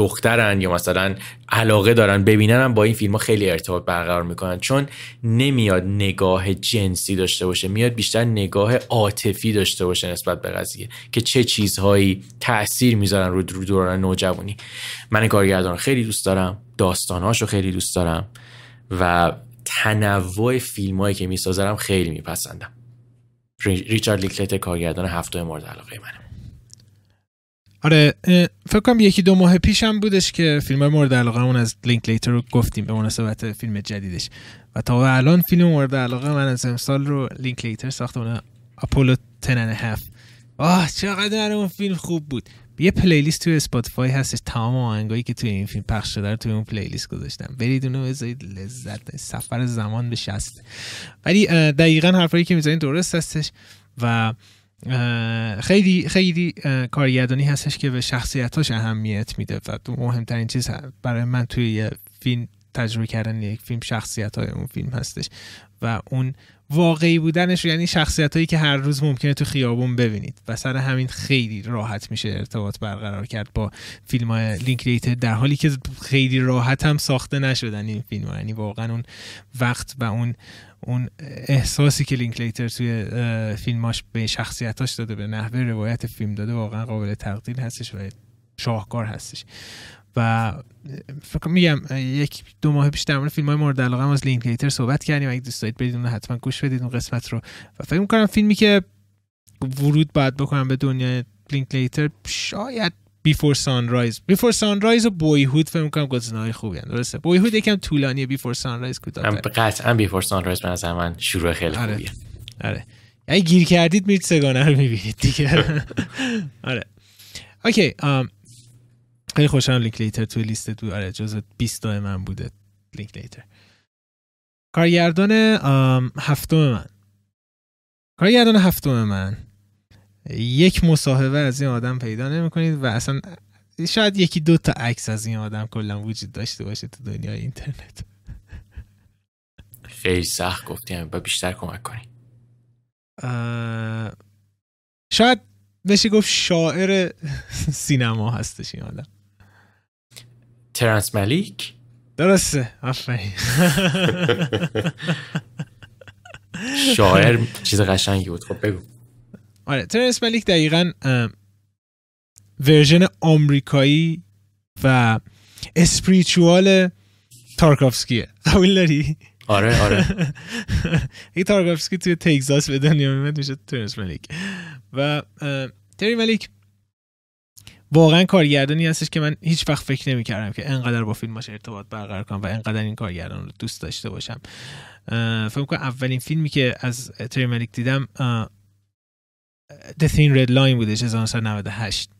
دخترن یا مثلا علاقه دارن ببینن هم با این فیلم ها خیلی ارتباط برقرار می‌کنن. چون نمیاد نگاه جنسی داشته باشه میاد بیشتر نگاه عاطفی داشته باشه نسبت به قضیه که چه چیزهایی تاثیر می‌ذارن رو دوران نوجوانی. من کارگردان خیلی دوست دارم داستانهاشو خیلی دوست دارم و تنوع فیلم هایی که می‌سازه رم خیلی میپسندم. ریچارد لینکلیتر کارگردان هفتم مورد علاقه منه. آره فکر کنم یکی دو ماه پیشم بودش که فیلم مورد علاقه اون از لینکلیتر رو گفتیم به مناسبت فیلم جدیدش. و تا الان فیلم مورد علاقه من از امسال رو لینکلیتر ساخته اون Apollo 10 half آه چقدر اون فیلم خوب بود. یه playlist توی Spotify هستش. تمام آهنگایی که توی این فیلم پخش شده رو توی اون playlist گذاشتم. برید اونو بذارید. لذت. سفر زمان به شصت. ولی دقیقا حرفایی که می‌زنید درست هستش. و خیلی خیلی کارگردانی هستش که به شخصیتاش اهمیت میده و مهمترین چیز برای من توی یه فیلم تجربه کردن یک فیلم شخصیت های اون فیلم هستش و اون واقعی بودنش یعنی شخصیت هایی که هر روز ممکنه تو خیابون ببینید و سر همین خیلی راحت میشه ارتباط برقرار کرد با فیلم های لینکلیتر در حالی که خیلی راحت هم ساخته نشدن این فیلم ها. یعنی واقعا اون وقت و اون اون احساسی که لینکلیتر توی فیلماش به شخصیتاش داده به نحوه روایت فیلم داده واقعا قابل تقدیر هستش و شاهکار هستش. و فکر میگم یک دو ماه پیش در مورد فیلم های مورد علاقه از لینکلیتر صحبت کردیم. اگه دوست دارید برید اون حتما گوش بدید اون قسمت رو. و فکر می‌کنم فیلمی که ورود باید بکنم به دنیای لینکلیتر شاید Before Sunrise Before Sunrise و Boyhood فکر می‌کنم گزینه‌های خوبی هستند درسته. Boyhood یکم طولانیه. Before Sunrise کوتاه قطعا Before Sunrise به نظر من شروع خیلی آره. خوبیه. آره. اگه گیر کردید میرید سگانه رو می‌بینید دیگه. [laughs] آره. okay خیلی خوشحالم لینکلیتر توی لیست تو آره جزو 20 تا من بوده لینکلیتر کارگردان هفتم من. کارگردان هفتم من. یک مصاحبه از این آدم پیدا نمی‌کنید و اصلا شاید یکی دو تا عکس از این آدم کلا وجود داشته باشه تو دنیای اینترنت. خیلی سخت گفتی باید بیشتر کمک کنی. شاید بشه گفت شاعر سینما هستش این آدم. ترنس مالیک درسته آفرین. [laughs] شاعر چیز قشنگی بود. خب بگو. آره ترنس مالیک دقیقا version آمریکایی و spiritual تارکوفسکیه قبول داری؟ آره آره. [laughs] این تارکافسکی توی تگزاس به دنیا میمد میشه ترنس ملیک. و تری ملیک واقعا کارگردانی هستش که من هیچ وقت فکر نمی کردم که انقدر با فیلماش ارتباط برقرار کنم و انقدر این کارگردان رو دوست داشته باشم. فکر کنم اولین فیلمی که از تری ملیک دیدم The Thin Red Line بودش 1998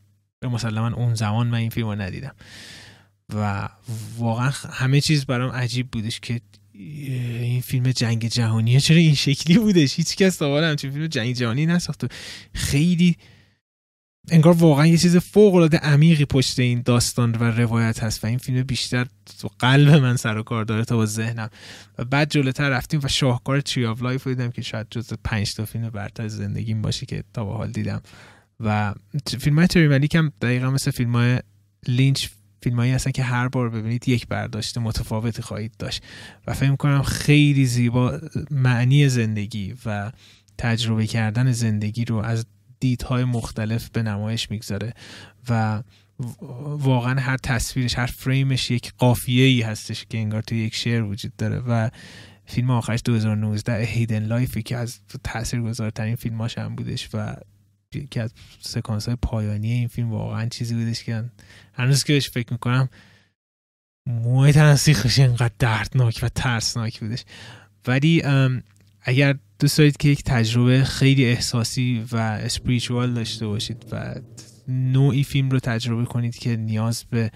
مسلما اون زمان من این فیلم رو ندیدم. و واقعا همه چیز برام عجیب بودش که این فیلم جنگ جهانیه. چرا این شکلی بودش؟ هیچ کس تا همچین فیلم جنگ جهانی نساخت خیلی انگار واقعا یه چیز فوق العاده عمیقی پشت این داستان و روایت هست و این فیلم بیشتر تو قلب من سر و کار داره تا با ذهنم. و بعد جلوتر رفتیم و شاهکار Tree of Life دیدم که شاید جز پنج تا فیلم برتر زندگیم باشه که تا به حال دیدم. و فیلم های تری مالیک هم دقیقا مثل فیلم های لینچ فیلم هایی هستن که هر بار ببینید یک برداشت متفاوتی خواهید داشت. و فکر کنم خیلی زیبا معنی زندگی و تجربه کردن زندگی رو از دیدهای مختلف به نمایش می‌گذاره و واقعا هر تصویرش هر فریمش یک قافیه ای هستش که انگار توی یک شعر وجود داره و فیلم آخرش 2019 Hidden Life ی که از تاثیرگذارترین فیلماش هم بودش و یکی از سکانس های پایانی این فیلم واقعا چیزی بودش که هنوز که بهش فکر می‌کنم موی تنسیخش اینقدر دردناک و ترسناک بودش. ولی اگر دوست دارید که یک تجربه خیلی احساسی و اسپریچوال داشته باشید و نوعی فیلم رو تجربه کنید که نیاز به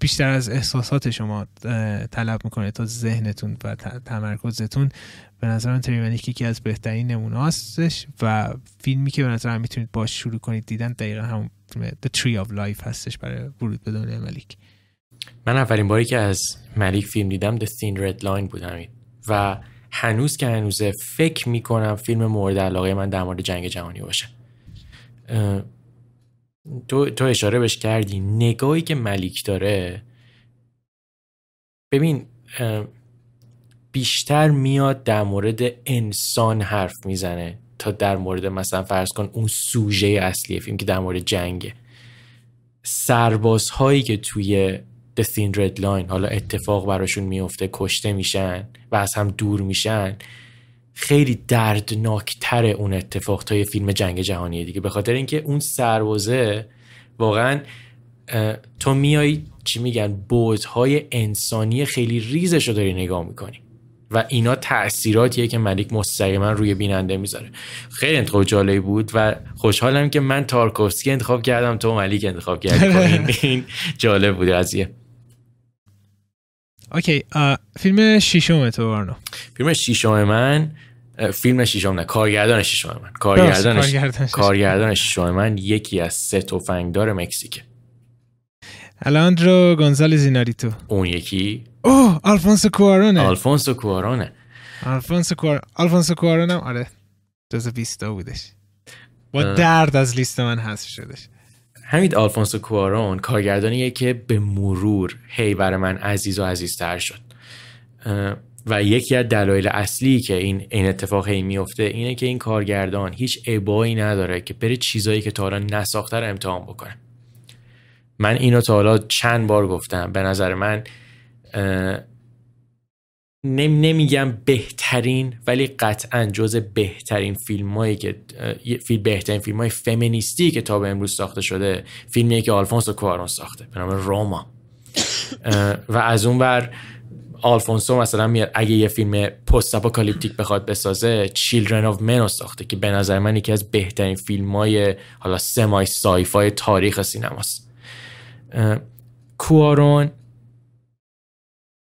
بیشتر از احساسات شما طلب می‌کنه تا ذهنتون و تمرکزتون. به نظر من تریمنیک یکی از بهترین نمونه هستش و فیلمی که به نظر می‌تونید باش شروع کنید دیدن دقیقا هم فیلم The Tree of Life هستش برای ورود به دنیای ملیک. من اولین باری که از ملیک فیلم دیدم The Thin Red Line بود همین و هنوز که هنوزه فکر می‌کنم فیلم مورد علاقه من در مورد جنگ جهانی باشه. تو, تو اشاره بهش کردی. نگاهی که ملیک داره ببین بیشتر میاد در مورد انسان حرف می‌زنه تا در مورد مثلا فرض کن اون سوژه اصلی فیلم که در مورد جنگه. سربازهایی که توی The Thin Red Line حالا اتفاق براشون میفته کشته میشن و از هم دور میشن. خیلی دردناکتر اون اتفاق تا فیلم جنگ جهانی دیگه. به خاطر اینکه اون سربازه واقعا تو میای چی میگن بودهای انسانی خیلی ریزش رو داری نگاه می‌کنی. و اینا تاثیراتیه که ملیک مستقیما روی بیننده می‌ذاره. خیلی انتخاب جالبی بود و خوشحالم که من تارکوفسکی انتخاب کردم تو ملیک انتخاب کردی. [laughs] این جالب بود قضیه. اوکی فیلم شیشم تو بارنو فیلم شیشم من فیلم شیشم نه کارگردان شیشم من. کارگردان کارگردان شیشم من یکی از سه تفنگدار مکزیکه. الخاندرو گونزالز ایناریتو. اون یکی اوه آلفونسو کوارونه. آلفونسو کوارونه. آلفونسو کوار آلفونسو کوارون هم آره جز 20 بودش. با. درد از لیست من حذف شدش. همین آلفونسو کوارون کارگردانیه که به مرور هی برای من عزیز و عزیزتر شد. و یکی از دلایل اصلی که این این اتفاق هی میفته اینه که این کارگردان هیچ ابایی نداره که بره چیزایی که تا حالا نساخته رو امتحان بکنه. من اینو تا حالا چند بار گفتم. به نظر من نم نمیگم بهترین ولی قطعا جز بهترین فیلم هایی که فیلم بهترین فیلم های فمینیستی که تا به امروز ساخته شده فیلمیه که آلفونسو کوارون ساخته به نام روما. و از اون ور آلفونسو مثلا میاد اگه یه فیلم post-apocalyptic بخواد بسازه Children of Men و ساخته که به نظر من یکی از بهترین فیلم های حالا سمای سایفای تاریخ سینماست. کوارون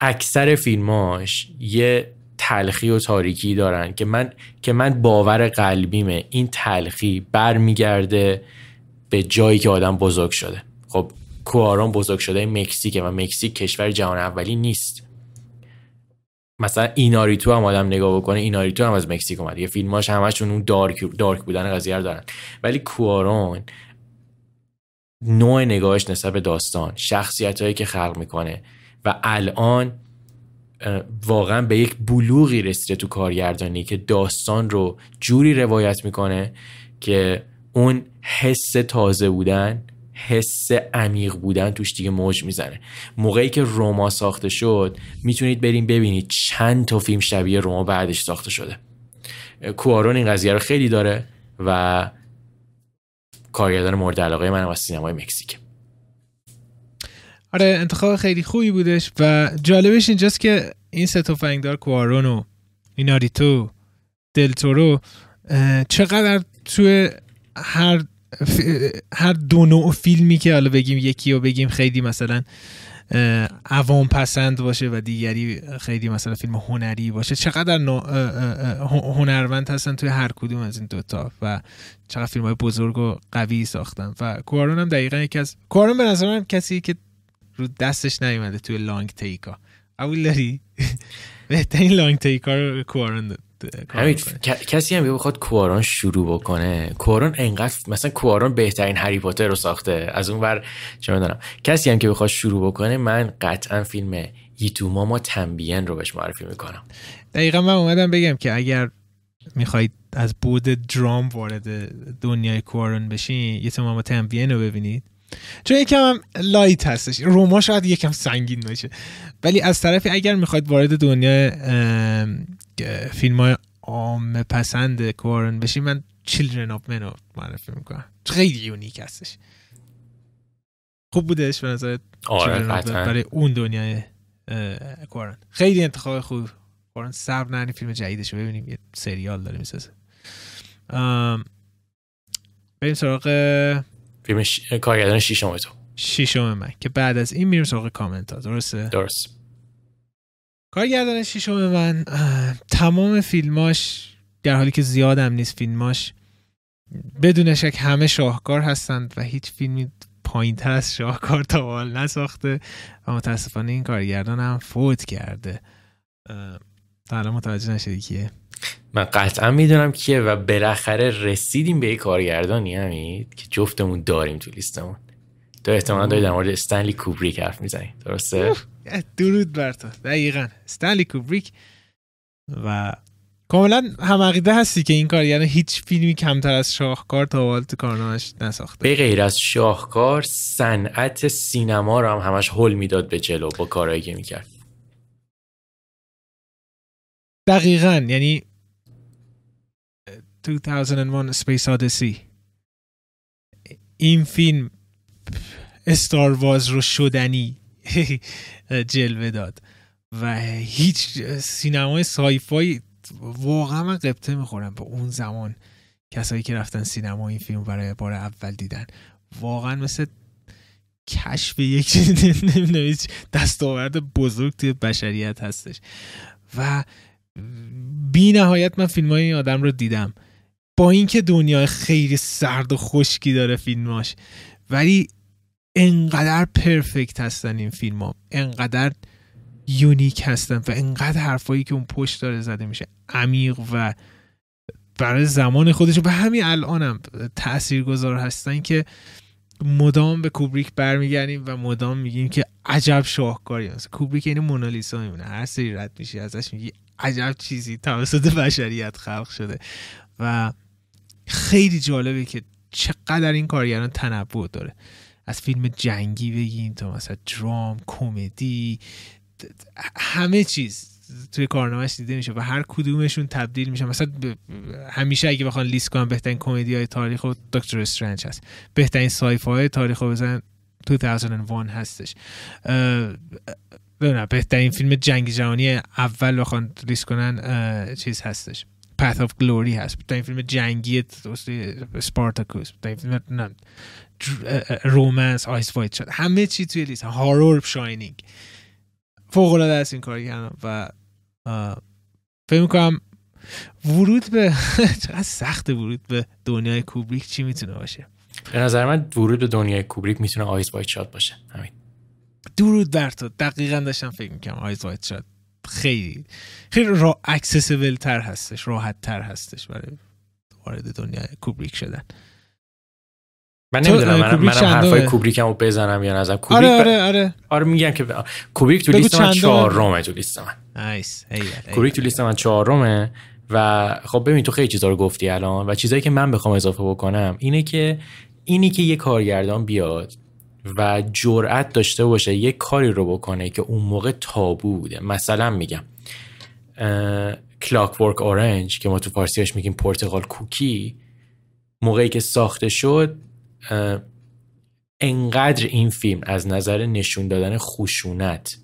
اکثر فیلماش یه تلخی و تاریکی دارن که من که من باور قلبیمه. این تلخی برمیگرده به جایی که آدم بزرگ شده. خب کوارون بزرگ شده مکزیکه و مکزیک کشور جهان اولی نیست. مثلا ایناریتو هم آدم نگاه بکنه ایناریتو هم از مکزیک اومد یه فیلماش همشون اون دارک دارک بودن قضیه رو دارن. ولی کوارون نوع نگاهش نسبت به داستان شخصیت هایی که خلق می‌کنه و الان واقعا به یک بلوغی رسیده تو کارگردانی که داستان رو جوری روایت می‌کنه که اون حس تازه بودن حس عمیق بودن توش دیگه موج می‌زنه. موقعی که روما ساخته شد می‌تونید بریم ببینید چند تا فیلم شبیه روما بعدش ساخته شده. کوارون این قضیه رو خیلی داره و کارگردان مورد علاقه من از سینمای مکزیک آره انتخاب خیلی خوبی بودش و جالبش اینجاست که این سه تفنگدار کوارون و ایناریتو دلتورو چقدر توی هر هر دو نوع فیلمی که حالا بگیم یکی رو بگیم خیلی مثلا عوام پسند باشه و دیگری خیلی مثلا فیلم هنری باشه چقدر هنرمند هستن توی هر کدوم از این دوتا و چقدر فیلم های بزرگ و قوی ساختن. و کوارون هم دقیقا یکی از کوارون به نظر کسی که رو دستش نیومده توی لانگ تیکا. قبول داری بهترین لانگ تیکا رو کوارون د- د- کار همین می‌کنه. ک- کسی هم بخواد کوارون شروع بکنه. کوارون انقدر مثلا کوارون بهترین هری پاتر رو ساخته. از اون ور چه می‌دونم. کسی هم که بخواد شروع بکنه من قطعا فیلم Y tu mamá también رو بهش معرفی می‌کنم. دقیقا من اومدم بگم که اگر می‌خواید از بعد درام وارد دنیای کوارون بشین Y tu mamá también رو ببینید. چون یکم هم light هستش. روما شاید یکم سنگین باشه. ولی از طرفی اگر می‌خواید وارد دنیای فیلم های عام پسند کوارون بشین من Children of Men رو معرفی می‌کنم. خیلی unique هستش. خوب بودش به نظر آره برای اون دنیای اه، کوارون خیلی انتخاب خوب. کوارون صبر نرین فیلم جدیدش رو ببینیم. یه سریال داره می‌سازه. بریم سراغ فیلم ش... کارگردان شیشم تو. شیشم من که بعد از این میریم سراغ کامنت ها درسته؟ درست. کارگردان شیشم من تمام فیلماش در حالی که زیادم نیست فیلماش بدون شک همه شاهکار هستند و هیچ فیلمی پایین تر از شاهکار تا حال نساخته و متاسفانه این کارگردان هم فوت کرده. تا الان متوجه نشدی کیه؟ من قطعا می‌دونم کیه و بالاخره رسیدیم به یک کارگردانی همین که جفتمون داریم تو لیستمون. تو احتمالا داری در مورد استنلی کوبریک حرف می‌زنی درسته؟ درود بر تو. دقیقا. استنلی کوبریک و کاملا هم عقیده هستی که این کار یعنی هیچ فیلمی کمتر از شاهکار تا حال تو کارنامش نساخته. به غیر از شاهکار صنعت سینما رو هم همش هل می‌داد به جلو با کارهایی که می‌کرد. دقیقا. یعنی 2001 Space Odyssey. این فیلم استار واز رو شدنی [laughs] جلوه داد. و هیچ سینمای سایفای واقعا من قبطه می‌خورم به اون زمان کسایی که رفتن سینما این فیلم برای بار اول دیدن. واقعا مثل کشف یک [laughs] نمی‌دونم، دستاورد بزرگ توی بشریت هستش. و بی نهایت من فیلم های این آدم رو دیدم. با اینکه دنیا خیلی سرد و خشکی داره فیلماش ولی انقدر پرفکت هستن این فیلم ها انقدر یونیک هستن و انقدر حرفایی که اون پشت داره زده میشه. عمیق و برای زمان خودش. و همین الانم تأثیر گذار هستن که مدام به کوبریک برمیگردیم و مدام میگیم که عجب شاهکاری هست. کوبریک یعنی مونالیسا میمونه. هر سری رد میشی ازش میگی عجب چیزی توسط بشریت خلق شده. و خیلی جالبه که چقدر این کارگران تنوع داره. از فیلم جنگی بگیم تا مثلا درام کمدی همه چیز توی کارنامهش دیده میشه و هر کدومشون تبدیل میشه مثلا همیشه اگه بخوان لیست کنن بهترین کمدی های تاریخ و دکتر استرنج هست. بهترین سایفا های تاریخ رو بزن 2001 هستش. ببینم بهترین فیلم جنگ جهانی اول بخوان لیست کنن چیز هستش. Path of Glory هست. بهترین فیلم جنگی سپارتاکوس. بهترین فیلم romance Eyes Wide Shut. همه چی توی لیست. horror Shining. فوق العاده است این کار کردم و فکر می‌کنم ورود به [laughs] چقدر سخت ورود به دنیای کوبریک چی می‌تونه باشه؟ به نظر من ورود به دنیای کوبریک می‌تونه Eyes Wide Shut باشه. همین. درود بر تو. دقیقا داشتم فکر می‌کنم Eyes Wide Shut خیلی خیلی را accessible تر هستش راحت تر هستش برای وارد دنیای کوبریک شدن. من نمی‌دونم من منم حرفای کوبریکم رو بزنم یا نظر کوبریک آره آره آره. آره میگم که کوبریک تو لیست من چهارمه تو لیست من. nice کوبریک تو لیست من چهارمه و خب ببین تو خیلی چیزا رو گفتی الان و چیزایی که من بخوام اضافه بکنم اینه که اینی که یه کارگردان بیاد و جرأت داشته باشه یه کاری رو بکنه که اون موقع تابو بوده. مثلا میگم کلاک ورک اورنج که ما تو فارسیش میگیم پرتغال کوکی موقعی که ساخته شد انقدر این فیلم از نظر نشون دادن خشونت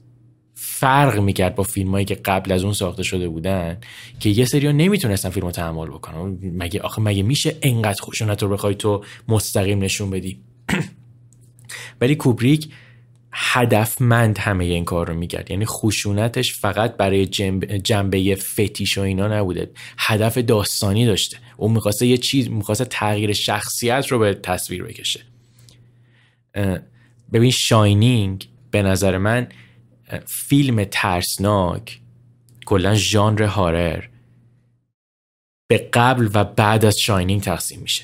فرق می‌کرد با فیلم هایی که قبل از اون ساخته شده بودن که یه سری نمی‌تونستن فیلم رو تحمل بکنن. مگه آخه مگه میشه انقدر خشونت رو بخوای تو مستقیم نشون بدی؟ [clears throat] ولی کوبریک هدفمند همه این کار رو می‌کرد. یعنی خشونتش فقط برای جنبه فتیش و اینا نبوده. هدف داستانی داشته. اون می‌خواسته یه چیز می‌خواسته تغییر شخصیت رو به تصویر بکشه. ببین شاینینگ به نظر من فیلم ترسناک کلا ژانر هارر به قبل و بعد از شاینینگ تقسیم میشه.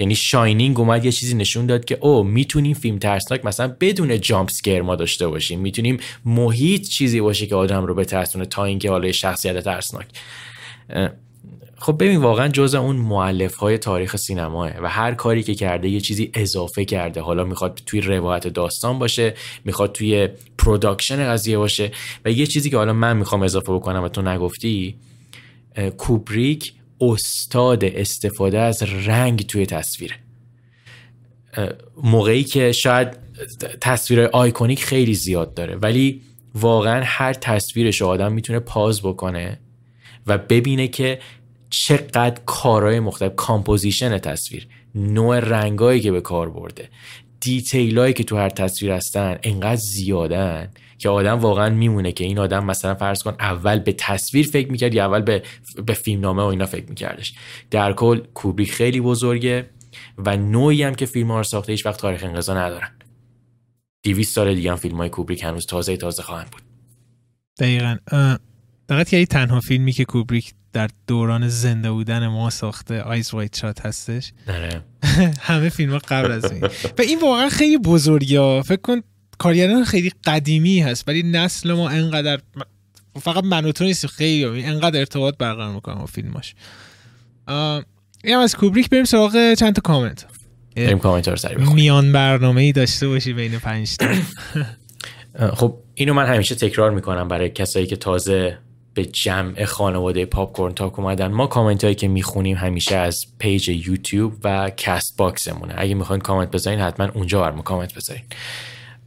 یعنی Shining اومد یه چیزی نشون داد که او می‌تونیم فیلم ترسناک مثلا بدون jump scare ما داشته باشیم. می‌تونیم محیط چیزی باشه که آدم رو بترسونه تا اینکه حالا شخصیت ترسناک. خب ببین واقعا جز اون مؤلف های تاریخ سینماه و هر کاری که کرده یه چیزی اضافه کرده. حالا می‌خواد توی روایت داستان باشه می‌خواد توی production قضیه باشه و یه چیزی که حالا من می‌خوام اضافه بکنم و تو نگفتی کوبریک استاد استفاده از رنگ توی تصویره موقعی که شاید تصویر iconic خیلی زیاد داره ولی واقعا هر تصویرش آدم می‌تونه pause بکنه و ببینه که چقدر کارهای مختلف composition تصویر نوع رنگایی که به کار برده detail ایی که تو هر تصویر هستن انقدر زیادن. که آدم واقعا میمونه که این آدم مثلا فرض کن اول به تصویر فکر می‌کرد یا اول به, به فیلم نامه و اینا فکر میکردش. در کل کوبریک خیلی بزرگه و نوعی هم که فیلم ها رو ساخته هیچ وقت تاریخ انقضا ندارن. دیویست سال دیگه هم فیلم های کوبریک هنوز تازه تازه خواهند بود. دقیقا. دقیقا که تنها فیلمی که کوبریک در دوران زنده بودن ما ساخته آیز وایت شات هستش؟ نره. [laughs] همه فیلم ها قبل از این. و این واقعا خیلی بزرگی فکر کن کارگردان خیلی قدیمی هست ولی نسل ما انقدر فقط من و تو نیست خیلی. انقدر ارتباط برقرار می‌کنم با فیلماش. این از کوبریک بریم سراغ چند تا کامنت. بریم کامنت رو سری میان برنامه ای داشته باشی بین پنج تا. خب اینو من همیشه تکرار می‌کنم برای کسایی که تازه به جمع خانواده Popcorn Talk اومدن. ما کامنت هایی که می‌خونیم همیشه از page یوتیوب و CastBox مونه. اگه می‌خواین کامنت بذارین حتما اونجا برام کامنت بذارین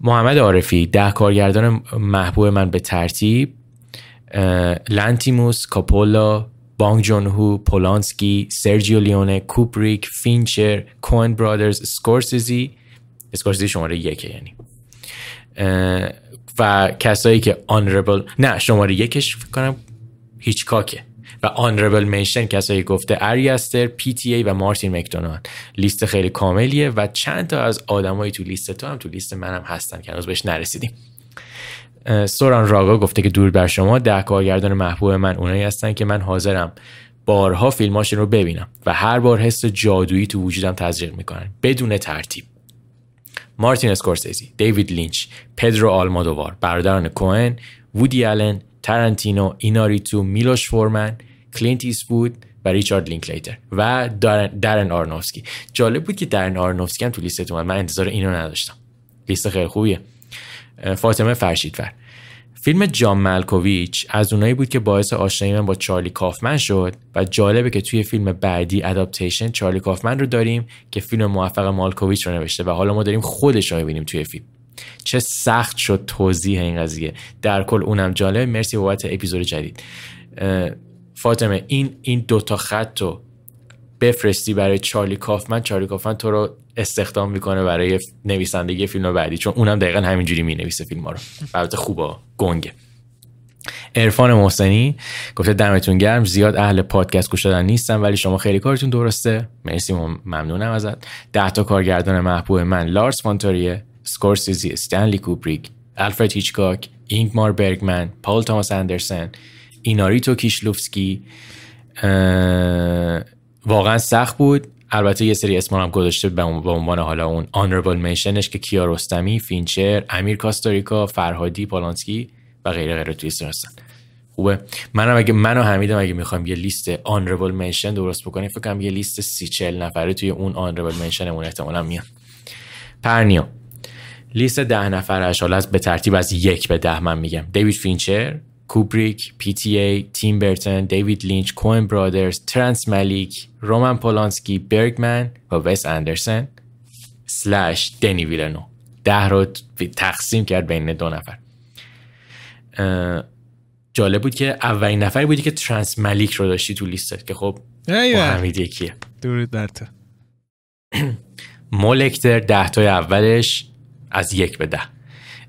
محمد عارفی ده کارگردان محبوب من به ترتیب لانتیموس کاپولا بانگ جون هو پولانسکی سرجیو لیونه کوبریک فینچر Coen Brothers سکورسیزی. سکورسیزی شماره یکه یعنی. و کسایی که honorable نه شماره یکش فکر کنم هیچکاکه و honorable mention کسایی گفته آری استر PTA و مارتین مک‌دونا لیست خیلی کاملیه و چند تا از آدمایی تو لیست تو هم تو لیست منم هستن که هنوز بهش نرسیدیم. سوران راگا گفته که درود بر شما ده کارگردان محبوب من اونایی هستن که من حاضرم بارها فیلماشون رو ببینم و هر بار حس جادویی تو وجودم تزریق می‌کنن. بدون ترتیب. مارتین اسکورسیزی، دیوید لینچ، پدرو آلمادووار، برادران کوهن، وودی آلن، ترنتینو، ایناریتو، میلوش فورمن، کلینت ایستوود و ریچارد لینکلیتر و درن آرنوفسکی جالب بود که درن آرنوفسکی هم تو لیست اومد. من انتظار اینو نداشتم. لیست خیلی خوبیه. فاطمه فرشیدفر فیلم جان مالکوویچ از اونایی بود که باعث آشنایی من با چارلی کافمن شد و جالبه که توی فیلم بعدی Adaptation چارلی کافمن رو داریم که فیلم موفق مالکوویچ رو نوشته و حالا ما داریم خودش رو ببینیم توی فیلم. چه سخت شد توضیح این قضیه. در کل اونم جالب. مرسی بابت اپیزود جدید. فاطمه این این دوتا خط رو بفرستی برای چارلی کافمن چارلی کافمن تو رو استخدام می‌کنه برای نویسندگی فیلم بعدی چون اونم دقیقا همینجوری می‌نویسه فیلم ها رو. البته خوبه گنگه. عرفان محسنی گفته دمتون گرم زیاد اهل پادکست گوش دادن نیستم ولی شما خیلی کارتون درسته. مرسی ممنونم ازت. ده تا کارگردان محبوب من لارس فانتوریه سکورسیزی استنلی کوبریک الفرد هیچکاک اینگمار برگمن پاول تاماس اندرسن ایناریتو کیشلوفسکی واقعا سخت بود. البته یه سری اسم هم گذاشته به عنوان حالا اون honorable mention ش که کیارستمی فینچر امیر کاستاریتسا فرهادی پالانسکی و غیره غیره توی هستن. خوبه. منم اگه من و حمیدم اگه می‌خوام یه لیست honorable mention درست بکنیم فکر کنم یه لیست سی چل نفره توی اون honorable mention مون احتمالا میان. پرنیا لیست ده نفرش حالا از به ترتیب از یک به ده من میگم. دیوید فینچر کوبریک، PTA، تیم برتن، دیوید لینچ، Coen Brothers، ترنس ملیک، رومن پولانسکی، برگمن و وس اندرسن slash دنی ویلنو ده رو تقسیم کرد بین دو نفر. جالب بود که اولین نفری بودی که ترنس ملیک رو داشتی تو لیستت که خب با حمید یکیه. درود بر تو. [clears throat] مولکتر ده تای اولش از یک به ده.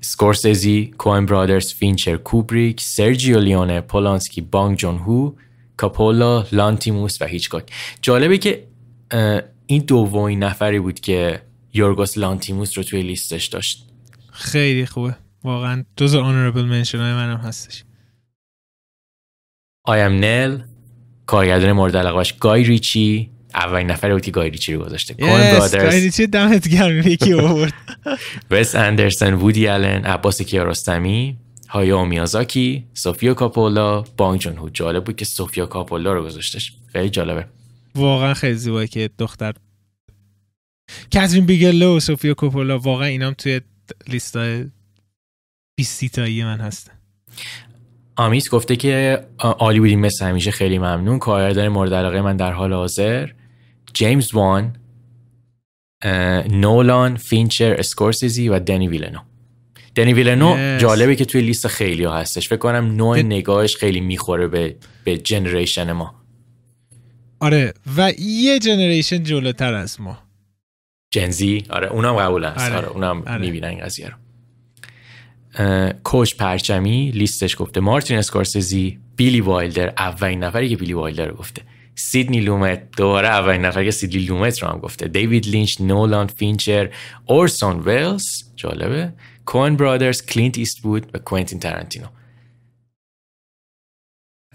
سکورسزی، Coen Brothers، فینچر، کوبریک، سرجیو لیونه، پولانسکی، بانگ جون هو، کاپولا، لانتیموس و هیچکاک. جالبه که این دومین نفری بود که یورگوس لانتیموس رو توی لیستش داشت. خیلی خوبه. واقعا جز honorable mention های منم هستش. آیم نل کارگردان مورد علاقهش گای ریچی. اولین نفر بود که گای ریچی رو گذاشته؟ کون برادرز گای ریچی دمت گرم یکی آورد وس اندرسن وودی آلن عباس کیارستمی هایا میازاکی سوفیا کاپولا بانگ جون هو جالب بود که سوفیا کاپولا رو گذاشتش. خیلی جالبه. واقعا خیلی زیبایی که دختر کاترین بیگلو و سوفیا کاپولا واقعا اینام توی لیست های 20 تایی من هستن. آمیس گفته که عالی بودیم مثل همیشه خیلی ممنون. کارگردان مورد علاقه من در حال حاضر. جیمز وان نولان فینچر اسکورسیزی و دنی ویلنو دنی ویلنو جالبه که توی لیست خیلی ها هستش. فکر کنم نوع نگاهش خیلی می‌خوره به به generation ما. آره و یه generation جلوتر از ما. Gen Z آره اونم قبول هست. آره, آره اونم آره. می‌بینن قضیه رو. کوچ پرچمی لیستش گفته مارتین اسکورسیزی بیلی وایلدر اولین نفری که بیلی وایلدر رو گفته. سیدنی لومت دوباره اولین نفر که سیدنی لومت رو هم گفته. دیوید لینچ نولان فینچر اورسون ویلز جالبه. Coen Brothers کلینت ایستوود و کوینتین ترنتینو.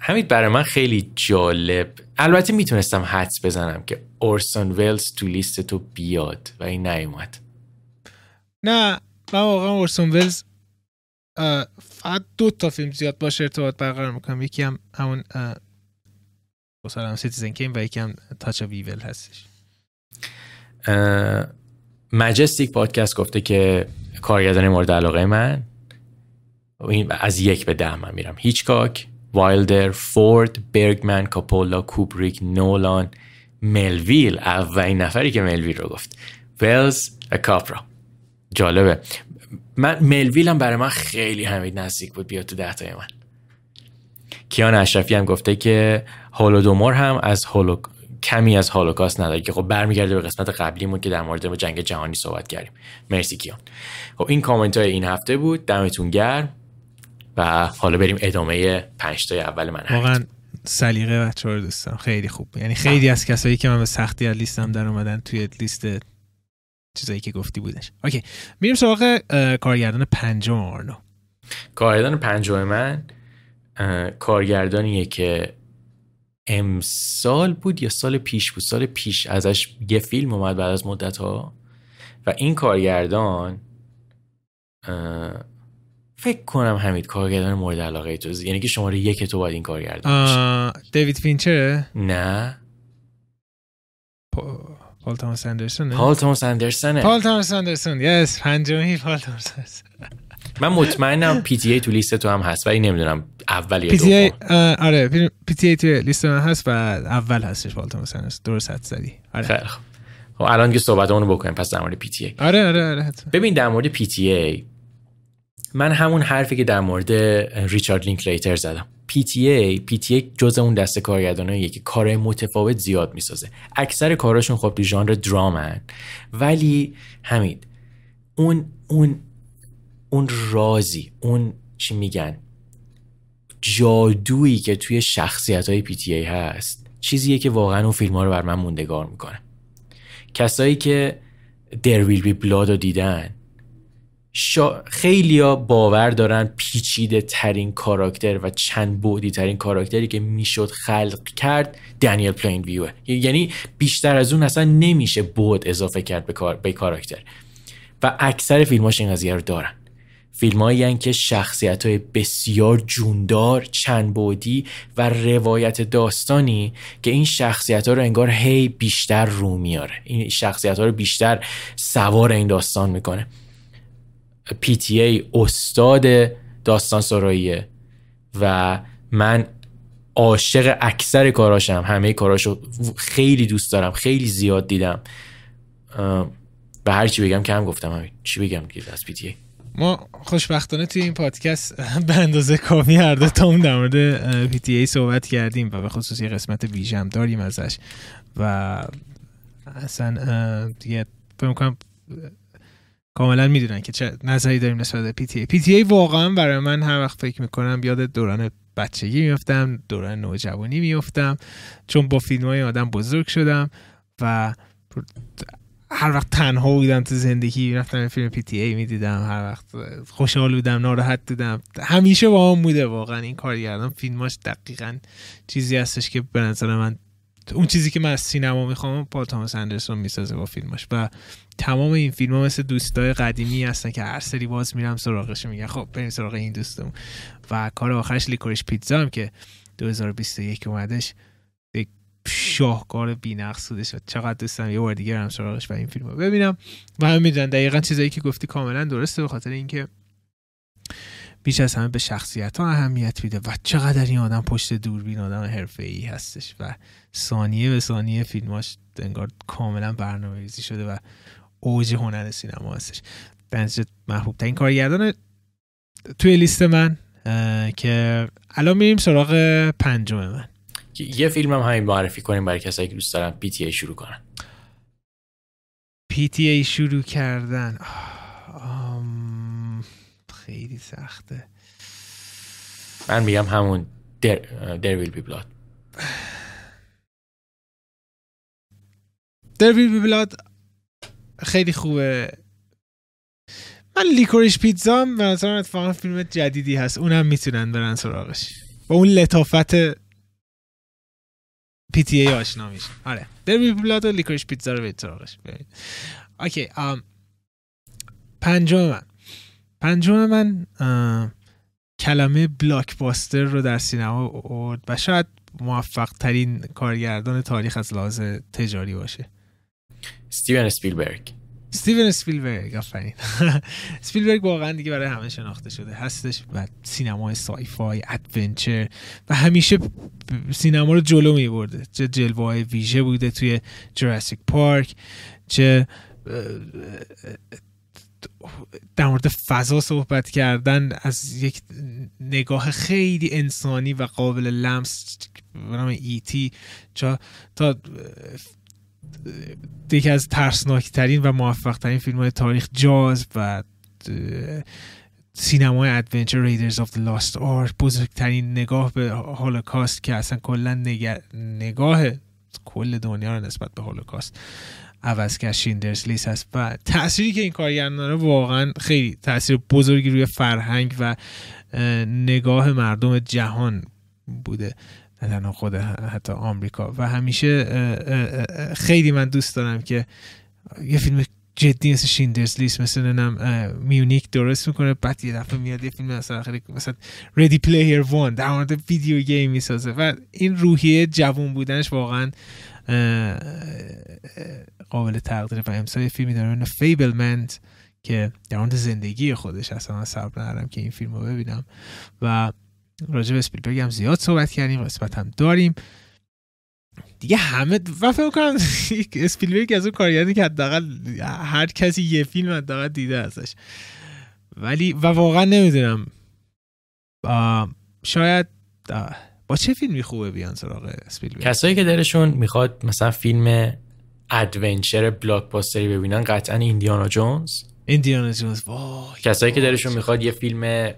همین برای من خیلی جالب. البته می‌تونستم حدس بزنم که اورسون ویلز تو لیست تو بیاد و این نیومد. نه من واقعا اورسون ویلز فقط دو تا فیلم زیاد باشه ارتباط برقرار می‌کنم. یکی هم همون مثلا Citizen Kane و یکی هم Touch of Evil هستش. Majestic Podcast گفته که کارگردان مورد علاقه من از یک به ده من میرم. هیچکاک وایلدر فورد برگمن کاپولا کوبریک نولان ملویل اولین نفری که ملویل رو گفت. ولز کاپرا جالبه. من ملویل هم برای من خیلی همین نزدیک بود بیاد تو دهتای من. کیان اشرفی هم گفته که هولودومور هم از هولو کمی از هولوکاست نداره که خب برمیگرده به قسمت قبلیمون که در مورد جنگ جهانی صحبت کردیم. مرسی کیان. خب این کامنت های این هفته بود. دمتون گرم و حالا بریم ادامه پنج تای اول من واقعا سلیقه بچه رو دوست دارم خیلی خوب. یعنی خیلی از کسایی که من به سختی از لیستم در اومدن توی لیست چیزایی که گفتی بودش. okay. میریم سراغ کارگردان پنجم آرنو. کارگردان پنجم من کارگردانیه که امسال بود یا سال پیش بود؟ سال پیش ازش یه فیلم اومد بعد از مدت ها و این کارگردان فکر کنم حمید کارگردان مورد علاقه تو یعنی که شماره یک تو باید این کارگردان دیوید فینچر؟ نه. پال تاماس اندرسون پال تاماس اندرسون پال تاماس اندرسون yes پنجمی پال تاماس من مطمئنم PTA تو لیست تو هم هست ولی نمی‌دونم اول یا ای آره PTA تو لیست من هست و اول هستش پال تاماس اندرسون درست حدس زدی. آره. خیلی خب الان که صحبتمون رو بکنیم پس در مورد PTA آره آره آره ببین در مورد P TA من همون حرفی که در مورد ریچارد لینکلیتر زدم. PTA PTA جز اون دست کارگرداناییه که کار متفاوت زیاد می‌سازه. اکثر کاراشون خب تو ژانر درامن ولی همین اون اون اون رازی اون چی میگن جادویی که توی شخصیت های PTA هست چیزیه که واقعا اون فیلم ها رو بر من موندگار می‌کنه. کسایی که در ویل بی بلاد رو دیدن شا... خیلیا باور دارن پیچیده ترین کاراکتر و چند بودی ترین کاراکتری که می‌شد خلق کرد دنیل پلین ویوه یعنی بیشتر از اون اصلا نمیشه بود اضافه کرد به, کار... به کاراکتر. و اکثر فیلماش این قضیه رو دارن. فیلمایی که شخصیت های بسیار جوندار چند بودی و روایت داستانی که این شخصیت ها رو انگار هی بیشتر رو میاره. این شخصیت ها رو بیشتر سوار این داستان می‌کنه. PTA استاد داستان سراییه و من عاشق اکثر کاراشم. همه کاراشو خیلی دوست دارم خیلی زیاد دیدم. و هر چی بگم کم گفتم همین. چی بگم که از PTA ما خوشبختانه توی این پادکست [laughs] به اندازه کافی هر دو تا در مورد PTA صحبت کردیم و به خصوص یه قسمت ویژم داریم ازش و اصلا دیگه فکر کنم کاملا می‌دونن که چه نظری داریم نسبت به پی تی ای پی تی ای واقعا برای من هر وقت فکر می‌کنم یاد دوران بچگی میفتم دوران نوجوانی میفتم چون با فیلم های آدم بزرگ شدم و هر وقت تنها بودم تو زندگی رفتم فیلم پی تی ای می‌دیدم هر وقت خوشحال بودم ناراحت بودم. همیشه با هم بوده واقعا این کارگردان فیلماش دقیقا چیزی هستش که به نظر من اون چیزی که من از سینما می‌خوام پال تاماس اندرسون می‌سازه با فیلماش. و تمام این فیلم ها مثل دوستای قدیمی هستن که هر سری باز میرم سراغش میگن خب بریم سراغ این دوستم و کار آخرش لیکورش پیتزا هم که 2021 اومدش شاهکار بی‌نقص بودش و چقدر دوستم یه بار دیگه هم سراغش و این فیلم رو ببینم. و هم می‌دونن دقیقا چیزایی که گفتی کاملا درسته به خاطر اینکه بیش از همه به شخصیت ها اهمیت میده و چقدر این آدم پشت دوربین آدم حرفه ای هستش و ثانیه به ثانیه فیلماش انگار کاملا برنامه ریزی شده و اوج هنر سینما هستش. بنز محبوب ترین کارگردان توی لیست من که الان میریم سراغ پنجم من. یه فیلم هم همین معرفی کنیم برای کسایی که دوست دارن PTA شروع کنن. PTA شروع کردن. خیلی سخته. من میگم همون There, There Will Be Blood There Will Be Blood خیلی خوبه. من Licorice Pizza به نظرم اتفاقا فیلم جدیدی هست. اونم می‌تونن برن سراغش. با اون لطافت PTA آشنا میشه آره. There Blood و Licorice Pizza رو برید سراغش. Okay پنجم من. پنجم من کلمه blockbuster رو در سینما آورد و شاید موفق ترین کارگردان تاریخ از لحاظ تجاری باشه. ستیون اسپیلبرگ ستیون اسپیلبرگ آفرین. [laughs] اسپیلبرگ واقعا دیگه برای همه شناخته شده. هستش و سینمای sci-fi adventure و همیشه سینما رو جلو می برده چه جلوه های ویژه بوده توی Jurassic Park چه در مورد فضا صحبت کردن از یک نگاه خیلی انسانی و قابل لمس به نام E.T. تا یکی از ترسناکترین و موفق ترین فیلم های تاریخ Jaws و سینمای adventure Raiders of Lost Ark بزرگترین نگاه به هولوکاست که اصلا کلا نگاه کل دنیا رو نسبت به هولوکاست عوض کرد Schindler's List هست. و تأثیری که این کارگردان داره واقعا خیلی تاثیر بزرگی روی فرهنگ و نگاه مردم جهان بوده. نه تنها خود حتی آمریکا. و همیشه خیلی من دوست دارم که یه فیلم جدی مثل Schindler's List مثل نم Munich درست می‌کنه بعد یه دفعه میاد یه فیلم مثلا خیلی مثلا Ready Player One در مورد video game می‌سازه. و این روحیه جوون بودنش واقعا قابل تقدیر و امسال فیلمی داره Fabelmans که در مورد زندگی خودش اصلا من صبر ندارم که این فیلم رو ببینم. و راجع به اسپیلبرگ هم زیاد صحبت کردیم قسمت هم داریم. دیگه همه و فکر کنم [laughs] اسپیلبرگ از اون کارگردانی که حداقل هر کسی یه فیلم حداقل دیده ازش. ولی و واقعا نمی‌دونم. شاید با چه فیلمی خوبه بیان سراغ اسپیلبرگ کسایی که دلشون می‌خواد مثلا فیلم adventure blockbuster ی ببینن قطعا Indiana Jones. Indiana Jones کسایی که دلشون می‌خواد یه فیلم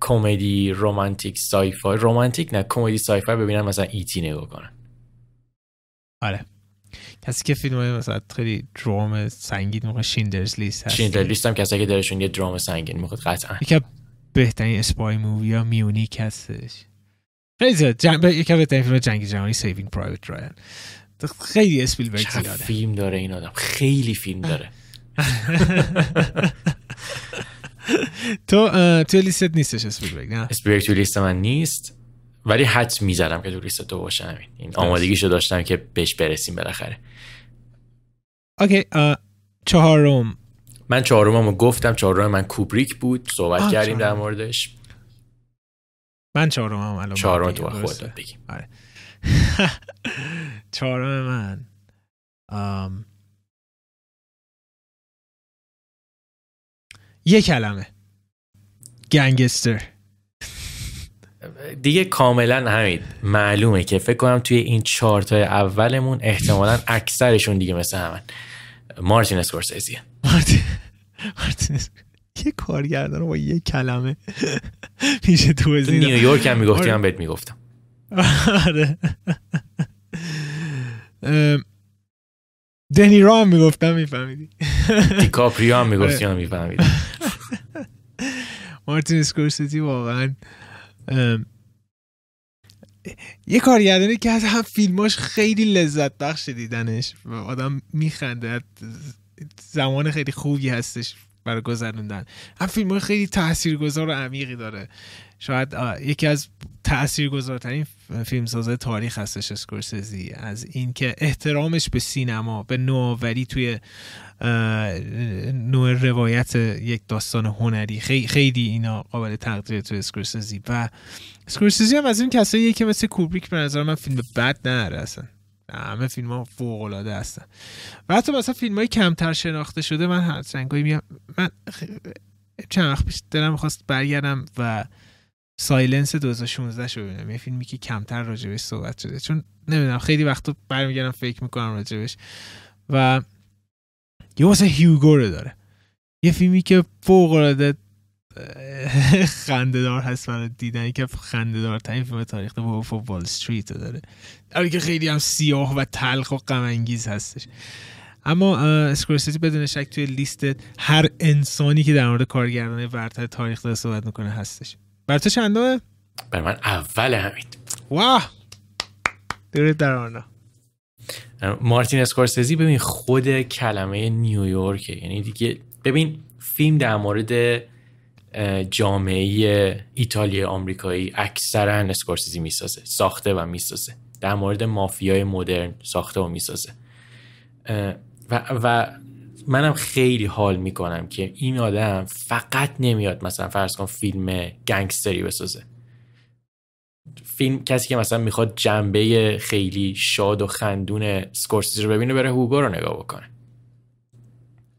کمدی رومانتیک sci-fi. رومانتیک نه کمدی sci-fi ببینن مثلا E.T. نگاه کنن. آره. کسی که فیلم های مثلا خیلی درام سنگین موقع Schindler's List هست. Schindler's List هم کسایی که دلشون یه درام سنگین می‌خواد قطعا. یکی بهترین spy movie ها Munich هستش. خیلی زیاد. جنگ... یکی بهترین فیلم جنگ جهانی Saving Private Ryan خیلی اسپیلبرگ زیاده. فیلم داره این آدم. خیلی فیلم داره. [laughs] تو تو لیستت نیستش اسپیلبرگ نه؟ اسپیلبرگ تو لیست من نیست. ولی حدس می‌زدم که تو لیست تو باشه همین این آمادگیشو داشتم که بهش برسیم بالاخره. Okay چهارم. من چهارممو گفتم. چهارم من کوبریک بود. صحبت کردیم در موردش. من چهارمم الان چهارم تو خودت بگیم آره. [laughs] چهارم من. یه کلمه. گنگستر. دیگه کاملا همین. معلومه که فکر کنم توی این چارتای اولمون احتمالا اکثرشون دیگه مثل همن. مارتین اسکورسیزیه. مارتین مارتین یه کارگردان با یه کلمه میشه تو نیویورک هم می‌گفتی من بهت می‌گفتم. آره. دنیرو هم می‌گفتم میفهمیدی. دیکاپریو هم می‌گفتی هم میفهمیدی. [laughs] مارتین اسکورسیزی واقعا یه کارگردانی که از هم فیلماش خیلی لذت بخش دیدنش. آدم میخنده زمان خیلی خوبی هستش. برای گذروندن. هم فیلم خیلی تاثیرگذار و عمیقی داره. شاید یکی از تاثیرگذارترین فیلمساز تاریخ هستش اسکورسیزی. از اینکه احترامش به سینما به نوآوری توی نوع روایت یک داستان هنری. خیلی, خیلی اینا قابل تقدیر تو اسکورسیزی. و اسکورسیزی هم از این کسایی که مثل کوبریک به نظر من فیلم بد نداره اصلا. همه فیلم ها فوق العاده هستن. و حتی مثلا فیلم های کمتر شناخته شده من هر چندگاهی میگم من چند وقت پیش دلم خواست برگردم و Silence 2016 شو ببینم. یه فیلمی که کمتر راجبش صحبت شده. چون نمی‌دونم خیلی وقت برمیگردم فکر می‌کنم راجبش. و یه واسه Hugo رو داره. یه فیلمی که فوق العاده [laughs] خنده هست برای دیدن که خنده دار ترین فیلم تاریخ Wolf of Wall Street داره. در که خیلی هم سیاه و تلخ و غم انگیز هستش. اما اسکورسیزی بدون شک توی لیست هر انسانی که در مورد کارگردان برتر تاریخ داره صحبت می‌کنه هستش. برا تو چندمه برا من اول همین. واه درود در آنا مارتین اسکورسیزی ببین خود کلمه نیویورک یعنی دیگه ببین فیلم در مورد جامعه ایتالیا آمریکایی اکثرا اسکورسیزی می‌سازه ساخته و می‌سازه. در مورد مافیای مدرن ساخته و می‌سازه. و, و منم خیلی حال می‌کنم که این آدم فقط نمیاد مثلا فرض کن فیلم گنگستری بسازه. فیلم کسی که مثلا می‌خواد جنبه خیلی شاد و خندون سکورسیزی رو ببینه بره هوگو رو نگاه بکنه.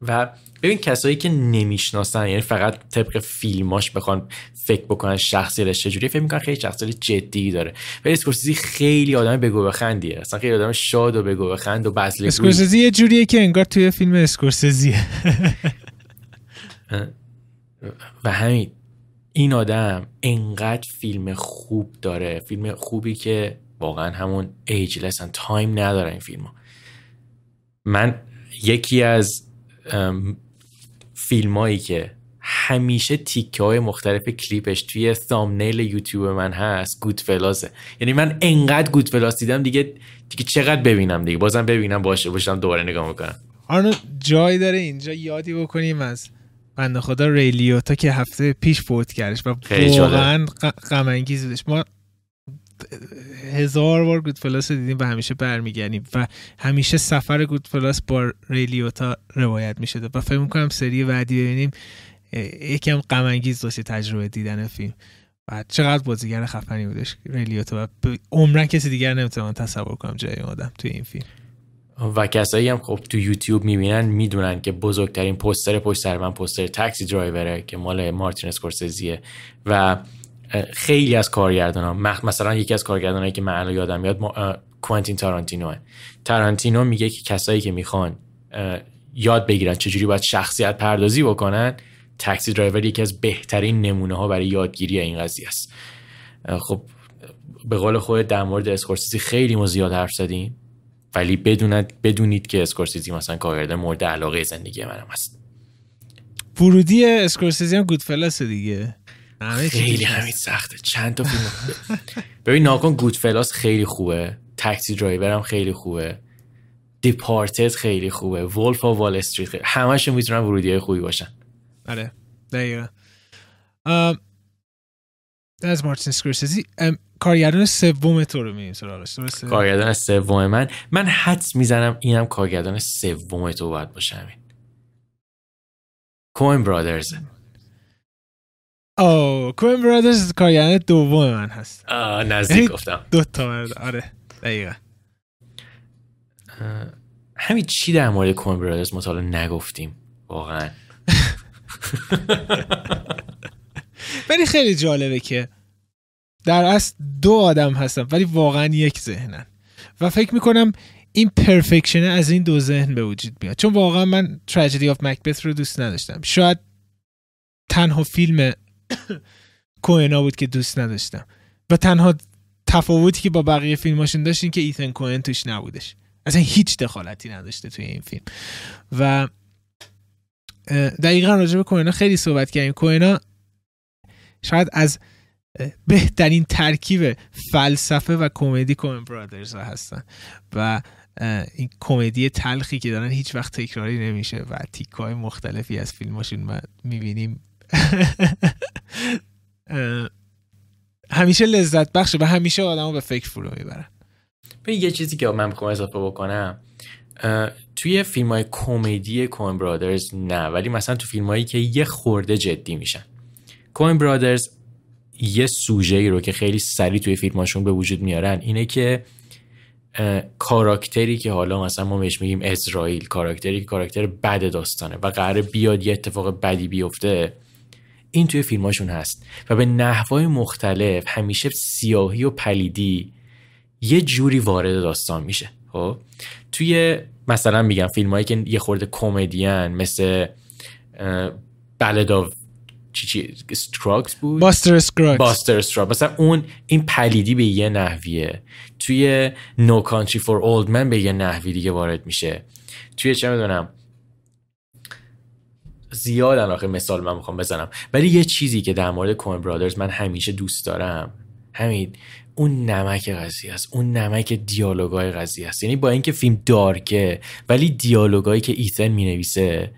و ببین کسایی که نمی‌شناسن یعنی فقط طبق فیلماش بخوان فکر بکنن شخصیتش چجوریه فکر می‌کنن خیلی شخصیت جدی داره. ولی اسکورسیزی خیلی آدم بگو بخندیه اصلا خیلی آدم شاد و بگو بخند و بزله اسکورسیزی یه جوریه که انگار توی فیلم اسکورسیزیه. [laughs] و همین این آدم انقدر فیلم خوب داره. فیلم خوبی که واقعا همون ageless time نداره این فیلم ها. من یکی از فیلم هایی که همیشه تیکه های مختلف کلیپش توی ثامنیل یوتیوب من هست گود فلاسه یعنی من انقدر گود فلاس دیدم دیگه دیگه چقدر ببینم دیگه؟ بازم ببینم باشه باشم دوباره نگاه می‌کنم. آنو جای داره اینجا یادی بکنیم از بنده خدا ریلیوتا که هفته پیش فوت کردش و واقعا غم انگیز بودش. ما هزار بار گود فلاس دیدیم و همیشه برمیگردیم و همیشه سفر گود فلاس با ریلیوتا روایت می‌شده و فکر می‌کنم سری بعدی ببینیم یکم غم انگیز باشه تجربه دیدن فیلم. و چقدر بازیگر خفنی بودش ریلیوتا و عمرن کسی دیگر نمی‌تونم تصور کنم جای آدم توی این فیلم. و کسایی هم خب تو یوتیوب می‌بینن می‌دونن که بزرگترین پوستر پشت سر من پوستر تاکسی درایوره که مال مارتین اسکورسیزیه. و خیلی از کارگردان ها مثلا یکی از کارگردان که من یادم میاد کوئنتین تارانتینو تارانتینو میگه که کسایی که می‌خوان یاد بگیرن چجوری باید شخصیت پردازی بکنن Taxi Driver یکی از بهترین نمونه ها برای یادگیری این قضیه است. خب به قول خود در مورد اسکورسیزی خیلی ما زیاد حرف زدیم ولی بدوند بدونید که اسکورسیزی مثلا کارگردان مورد علاقه زندگی منم هست ورودی اسکورسیزی هم Goodfellas دیگه. خیلی همین سخته. چند تا فیلم ببین نگا کن Goodfellas خیلی خوبه. Taxi Driver هم خیلی خوبه. Departed خیلی خوبه. Wolf of Wall Street خیلی همش می‌تونن ورودی های خوبی باشن. آره. دقیقا. از مارتین اسکورسیزی. کارگردان سوم تو رو می‌ریم سراغش. کارگردان سوم من. من حدس می‌زنم اینم کارگردان سوم تو باید باشه همین. کوین برادرز او کوین برادرز کارگردان دوم من هست آه نزدیک گفتم. دو تا آره دقیقا. همین چی در مورد کوین برادرز مطالعه نگفتیم؟ واقعا. [laughs] ولی خیلی جالبه که در اصل دو آدم هستن ولی واقعا یک ذهنن. و فکر می‌کنم این پرفکشنه از این دو ذهن به وجود میاد. چون واقعا من تراجدی آف مکبت رو دوست نداشتم. شاید تنها فیلم [laughs] کوهنا بود که دوست نداشتم. و تنها تفاوتی که با بقیه فیلماشون داشت این که ایتن کوهن توش نبودش. اصلا هیچ دخالتی نداشته توی این فیلم. و دقیقا راجع به کوهنا خیلی صحبت کردیم. کوهنا شاید از بهترین ترکیب فلسفه و کمدی کومن برادرز هستن. و این کمدی تلخی که دارن هیچ وقت تکراری نمیشه و تیکای مختلفی از فیلماشون ما می‌بینیم. همیشه لذت بخشه و همیشه آدمو به فکر فرو می‌برن به یه چیزی که من می‌خوام اضافه بکنم توی فیلم های کمدی کوین برادرز نه ولی مثلا تو فیلم هایی که یه خورده جدی میشن. کوین برادرز یه سوژه ای رو که خیلی سریع توی فیلماشون به وجود میارن اینه که کاراکتری که حالا مثلا ما بهش میگیم اسرائیل کاراکتری که کاراکتر بد داستانه و قرار بیاد یه اتفاق بدی بیفته این توی فیلماشون هست. و به نحوهای مختلف همیشه سیاهی و پلیدی یه جوری وارد داستان میشه. خب؟ توی مثلا میگم فیلم که یه خورده کمدین مثل بلد چی چی Scruggs بود؟ باستر استراکس باستر استراکس مثلا اون این پلیدی به یه نحویه. توی No Country for Old Men به یه نحوی دیگه وارد میشه. توی چه می‌دونم؟ زیادن آخه مثال من می‌خوام بزنم. ولی یه چیزی که در مورد کوین برادرز من همیشه دوست دارم. همین اون نمک قضیه است. اون نمک دیالوگای قضیه است. یعنی با اینکه فیلم دارکه ولی دیالوگایی که ایتن می‌نویسه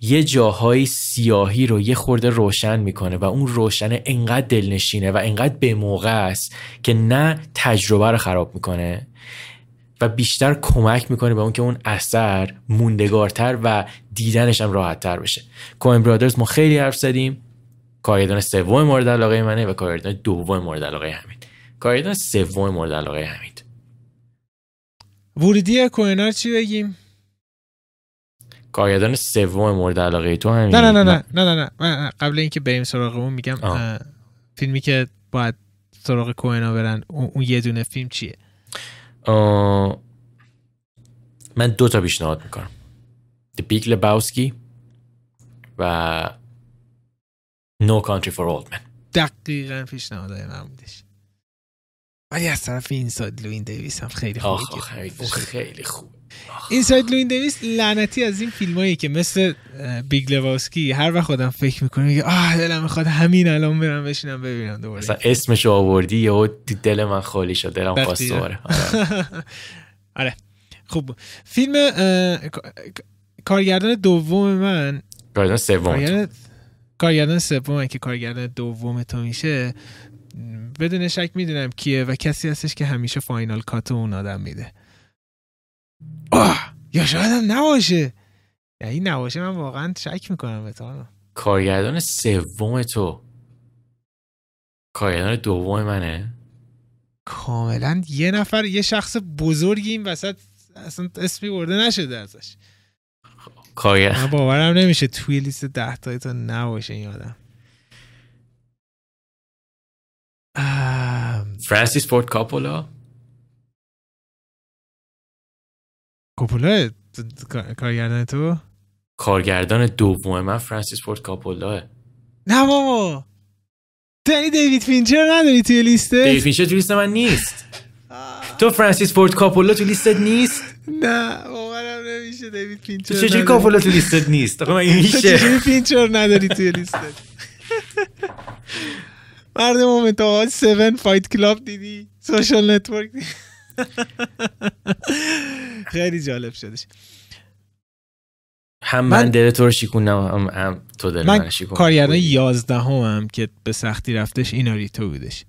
یه جاهای سیاهی رو یه خورده روشن می‌کنه و اون روشن انقدر دلنشینه و انقدر به موقع است که نه تجربه رو خراب می‌کنه و بیشتر کمک می‌کنه به اون که اون اثر موندگارتر و دیدنش هم راحتتر بشه. کوین برادرز ما خیلی حرف زدیم. کارگردان سوم مورد علاقه منه و کارگردان دوم مورد علاقه همین کارگردان سوم مورد علاقه همین ورودی کوینار چی بگیم؟ کارگردان سوم مورد علاقه تو همین نه نه نه نه. نه نه, قبل اینکه بریم سراغ اون میگم فیلمی که باید سراغ کوهنا برن اون یه دونه فیلم چیه؟ من دو تا پیشنهاد می‌کنم. The Big Lebowski و No Country for Old Men. دقیقا پیشنهادهای من بودش. ولی از طرف Inside Llewyn Davis هم خیلی خوبه خیلی خوب. Inside Llewyn Davis لعنتی از این فیلم هایی که مثل Big Lebowski هر وقت خودم فکر می‌کنم میگه آه دلم می‌خواد همین الان برم بشینم ببینم دوباره. مثلا اسمش آوردی یا دل من خالی شد دلم خواست دوباره. [laughs] آره. خوب فیلم کارگردان دوم من کارگردان سوم. کارگردان سوم که کارگردان دوم تو میشه. بدون شک می‌دونم کیه و کسی هستش که همیشه فاینال کات اون آدم میده. آه یا شاید هم نباشه. این نباشه من واقعا شک می‌کنم به تو کارگردان سوم تو. کارگردان دوم منه. کاملا یه نفر یه شخص بزرگی این وسط اصلا اسمی برده نشده ازش. کارگر باورم نمیشه توی لیست ده تایی تو نباشه این آدم. فرانسیس فورد کاپولا؟ کاپولا کارگردان تو؟ کارگردان دوم من فرانسیس فورد کاپولا. نه بابا. تو یعنی دیوید فینچر نداری توی لیسته دیوید فینچر توی لیست من نیست. تو فرانسیس فورد کاپولا تو لیستت نیست؟ نه باورم نمیشه دیوید فینچر تو چجوری کاپولا تو لیستت نیست؟ آقا این میشه. چجوری فینچر نداری توی لیستت؟ مرد مومنت آواز 7 فایت کلاب دیدی سوشال نتورک دیدی. [laughs] خیلی جالب شدش. هم من, من دل تو رو شیکونم هم, هم تو دل من, من شیکون. کارگردان یازدهم هم که به سختی رفتش ایناریتو بودش.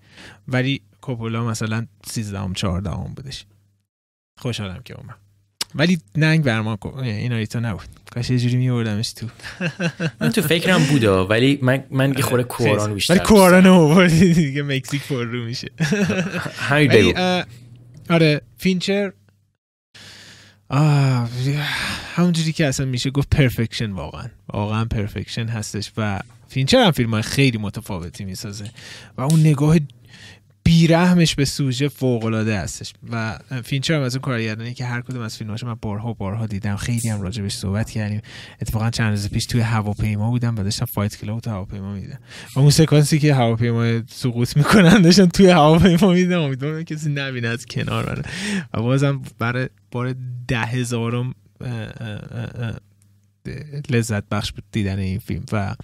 ولی کوپولا مثلا سیزدهم چهاردهم بودش. خوشحالم که اومد. ولی ننگ بر ما ایناریتو نبود. کاش یه جوری میوردمش تو. من تو فکرم بودا ولی من من یه خورده کواران بیشتر ولی آوردی دیگه مکزیک پر رو میشه. [laughs] همین بگو. آره فینچر. همونجوری که اصلا میشه گفت perfection واقعا. واقعا perfection هستش و فینچر هم فیلم های خیلی متفاوتی می‌سازه. و اون نگاه بیرحمش به سوژه فوق العاده هستش. و فینچر هم از اون کارگردانی که هر کدوم از فیلماش من بارها بارها دیدم. خیلی هم راجبش صحبت کردیم. اتفاقا چند روز پیش توی هواپیما بودم و داشتم Fight Club تو هواپیما می‌دیدم. و اون سکانسی که هواپیما سقوط می‌کنن داشتم توی هواپیما می‌دیدم. امیدوارم کسی نبینه از کنار من و بازم برای بار ده هزارم لذت بخش دیدن این فیلم. و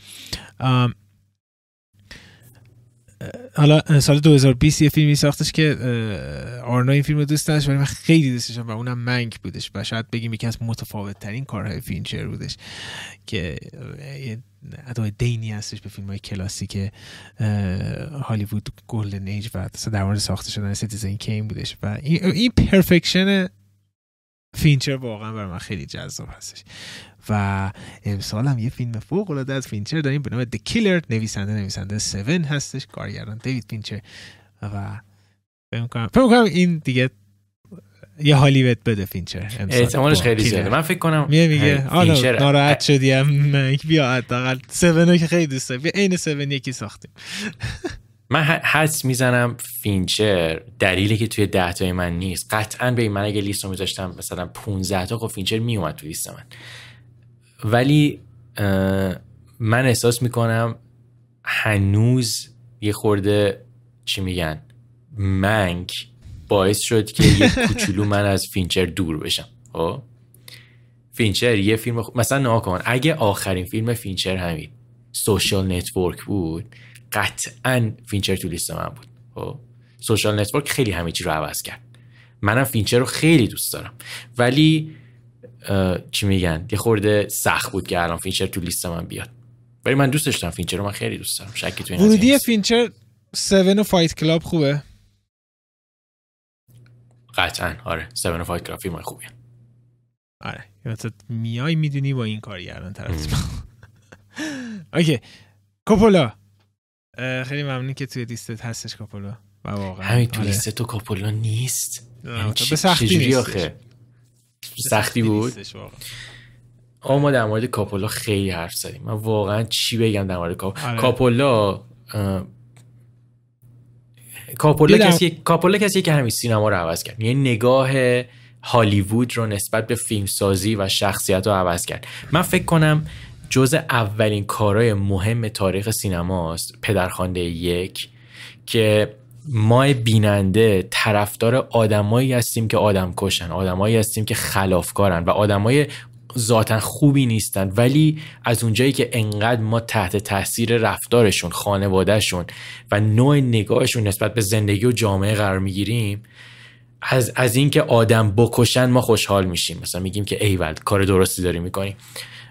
حالا سال 2020 یه فیلمی ساختش که آرنا این فیلم رو دوست داشت ولی من خیلی دوست و اونم منگ بودش و شاید بگیم یکی از متفاوت ترین کارهای فینچر بودش که یه ادای دینی هستش به فیلم های کلاسیک هالیوود golden age و در مورد ساخته شدن Citizen Kane بودش و این perfection فینچر واقعا برای من خیلی جذاب هستش. و امسال هم یه فیلم فوق العاده از فینچر داریم به نام The Killer نویسنده نویسنده 7 هستش کارگردان دیوید فینچر. و فکر کنم این دیگه یه حالی بهت بده فینچر. احتمالش خیلی زیاده. من فکر کنم میگه میگه آره ناراحت شدی هم. بیا حداقل 7 که خیلی دوست دارم. بیا عین 7 یکی ساختیم. من حس می‌زنم فینچر دلیلی که توی ده تای من نیست. قطعا به من اگه لیست رو میذاشتم مثلا 15 تا خب فینچر میومد توی لیست من. ولی من احساس می‌کنم هنوز یه خورده چی میگن Mank باعث شد که یه [laughs] کوچولو من از فینچر دور بشم. خب؟ فینچر یه فیلم مثلا نگا کن اگه آخرین فیلم فینچر همین Social Network بود قطعا فینچر تو لیست من بود. خب؟ Social Network خیلی همه چی رو عوض کرد. منم فینچر رو خیلی دوست دارم. ولی چی میگن؟ یه خورده سخت بود که الان فینچر تو لیست من بیاد. ولی من دوست داشتم فینچر رو من خیلی دوست دارم. شکی تو این ورودی فینچر 7 و Fight Club خوبه؟ قطعا. آره. 7 و Fight Club فیلم خوبیه. آره. میای می‌دونی با این کارگردان طرف [laughs] okay. کوپولا. خیلی ممنون که توی لیستت هستش کاپولا. و واقعا. همین تو آره. لیست تو کاپولا نیست؟ یعنی به سختی نیست آخه؟ سختی بود؟ آه ما در مورد کاپولا خیلی حرف زدیم. من واقعا چی بگم در مورد آره. کاپولا کاپولا کسی کاپولا کسی که همین سینما رو عوض کرد. یه نگاه هالیوود رو نسبت به فیلم سازی و شخصیت رو عوض کرد. من فکر کنم جز اولین کارهای مهم تاریخ سینماست پدرخوانده یک که ما بیننده طرفدار آدمایی هستیم که آدم کشن آدمایی هستیم که خلافکارن و آدمای ذاتا خوبی نیستن. ولی از اونجایی که انقدر ما تحت تاثیر رفتارشون خانوادهشون و نوع نگاهشون نسبت به زندگی و جامعه قرار می‌گیریم از, از اینکه آدم بکشن ما خوشحال میشیم. مثلا میگیم که ایول کار درستی داری می‌کنی.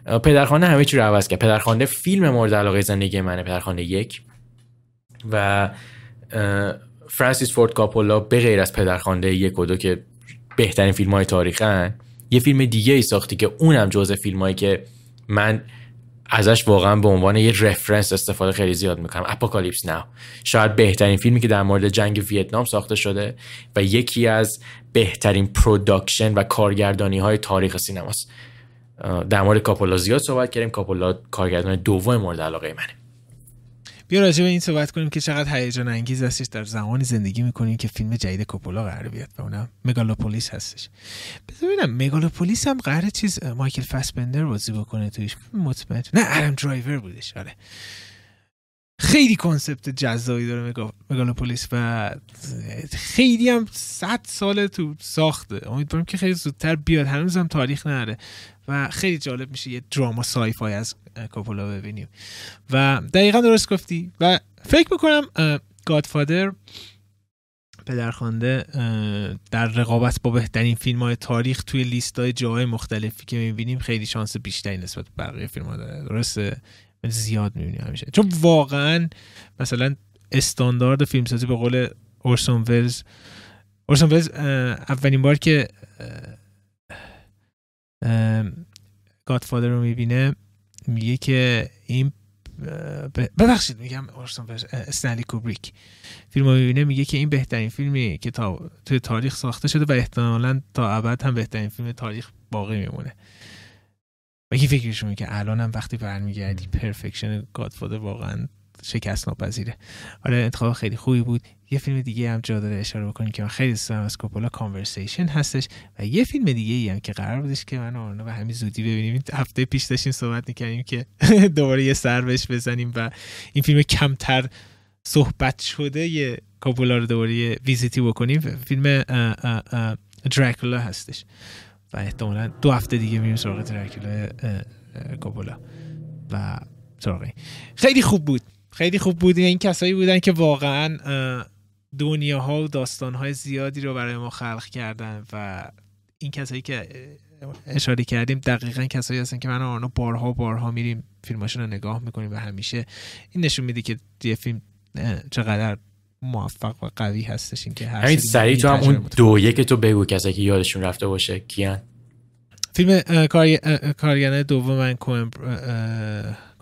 پدرخوانده همه چی رو عوض کرد. پدرخوانده فیلم مورد علاقه زندگی منه پدرخوانده یک. و فرانسیس فورد کاپولا به غیر از پدرخوانده یک و دو که بهترین فیلم های تاریخن یه فیلم دیگه ای ساختی که اونم جزء فیلم هایی که من ازش واقعا به عنوان یه reference استفاده خیلی زیاد می‌کنم. Apocalypse Now شاید بهترین فیلمی که در مورد جنگ ویتنام ساخته شده و یکی از بهترین production و کارگردانی های تاریخ سینماست. در مورد کاپولا زیاد صحبت کردیم. کاپولا کارگردان دوم مورد علاقه منه. بیا راجع به این صحبت کنیم که چقدر هیجان انگیز هستش. در زمانی زندگی می‌کنیم که فیلم جدید کوپولا قرار بیاد و اونم Megalopolis هستش. ببینم Megalopolis هم قرار چیز مایکل فاسبندر بازی بکنه تویش مطمئن نه آدام درایور بودش. آره. خیلی concept جذابی داره Megalopolis و خیلی هم صد سال تو ساخته. امیدوارم که خیلی زودتر بیاد. هنوز هم تاریخ نره و خیلی جالب میشه یه drama sci-fi از کاپولا ببینیم. و دقیقا درست گفتی. و فکر می‌کنم Godfather پدرخوانده در رقابت با بهترین فیلم های تاریخ توی لیست های جاهای مختلفی که می‌بینیم خیلی شانس بیشتری نسبت به بقیه فیلم ها داره. درسته؟ زیاد می‌بینیم همیشه. چون واقعا مثلا استاندارد فیلمسازی به قول اورسون ولز اورسون ولز اولین بار که گادفادر رو می‌بینه میگه که این ببخشید میگم اورسون استنلی کوبریک. فیلم رو می‌بینه میگه که این بهترین فیلمی که تا توی تاریخ ساخته شده و احتمالا تا ابد هم بهترین فیلم تاریخ باقی میمونه. و این فکرش که الان هم وقتی برمیگردی پرفکشن گادفادر واقعا شکست ناپذیره آره انتخاب خیلی خوبی بود. یه فیلم دیگه هم جا داره اشاره بکنیم که من خیلی دوست دارم از کوپولا کانورسیشن هستش و یه فیلم دیگه ای هم که قرار بودش که من آرنا به همین زودی ببینیم. هفته پیش داشتیم صحبت می‌کنیم که [laughs] دوباره یه سر بهش بزنیم و این فیلم کمتر صحبت شده یه کوپولا رو دوباره ویزیتی بکنیم. فیلم دراکولا هستش. و احتمالا دو هفته دیگه میریم سراغ دراکولا کوپولا و سراغ خیلی خوب بود. خیلی خوب بود. این کسایی بودن که واقعا دنیاها و داستانهای زیادی رو برای ما خلق کردن و این کسایی که اشاره کردیم دقیقا کسایی هستن که من و آنها بارها بارها میریم فیلماشون رو نگاه می‌کنیم و همیشه این نشون میده که یه فیلم چقدر موفق و قوی هستش. این که همین سریع تو هم اون دو یک تو بگو کسایی که یادشون رفته باشه کیان. فیلم کارگردان دوم من کوئن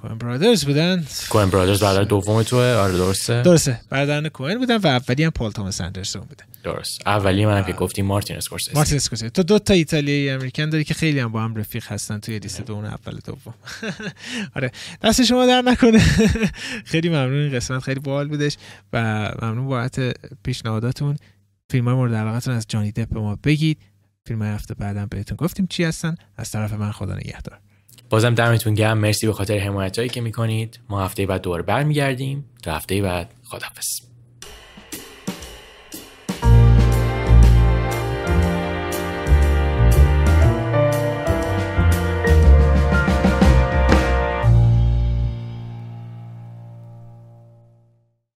کوئن Brothers بودن. کوئن Brothers برادر دوم توه. آره درسته. درسته. برادران کوئن بودن و اولی هم پال توماس اندرسون بوده. درست. اولی منم که گفتی مارتین اسکورسیزی. مارتین اسکورسیزی. تو دو تا ایتالیایی American داری که خیلی هم با هم رفیق هستن توی لیست دوم اول دوم. [laughs] آره. دست شما در نکنه. [laughs] خیلی ممنون. این قسمت خیلی باحال بودش و ممنون بابت پیشنهاداتون. فیلم های مورد علاقتون از جانی دپ به ما بگید. فیلم هفته بعدم بهتون گفتیم چی هستن. از طرف من خدا نگهدار. بازم دمتون گرم. مرسی به خاطر حمایت که می‌کنید. ما هفته بعد دوباره برمیگردیم. تا هفته بعد خداحافظ.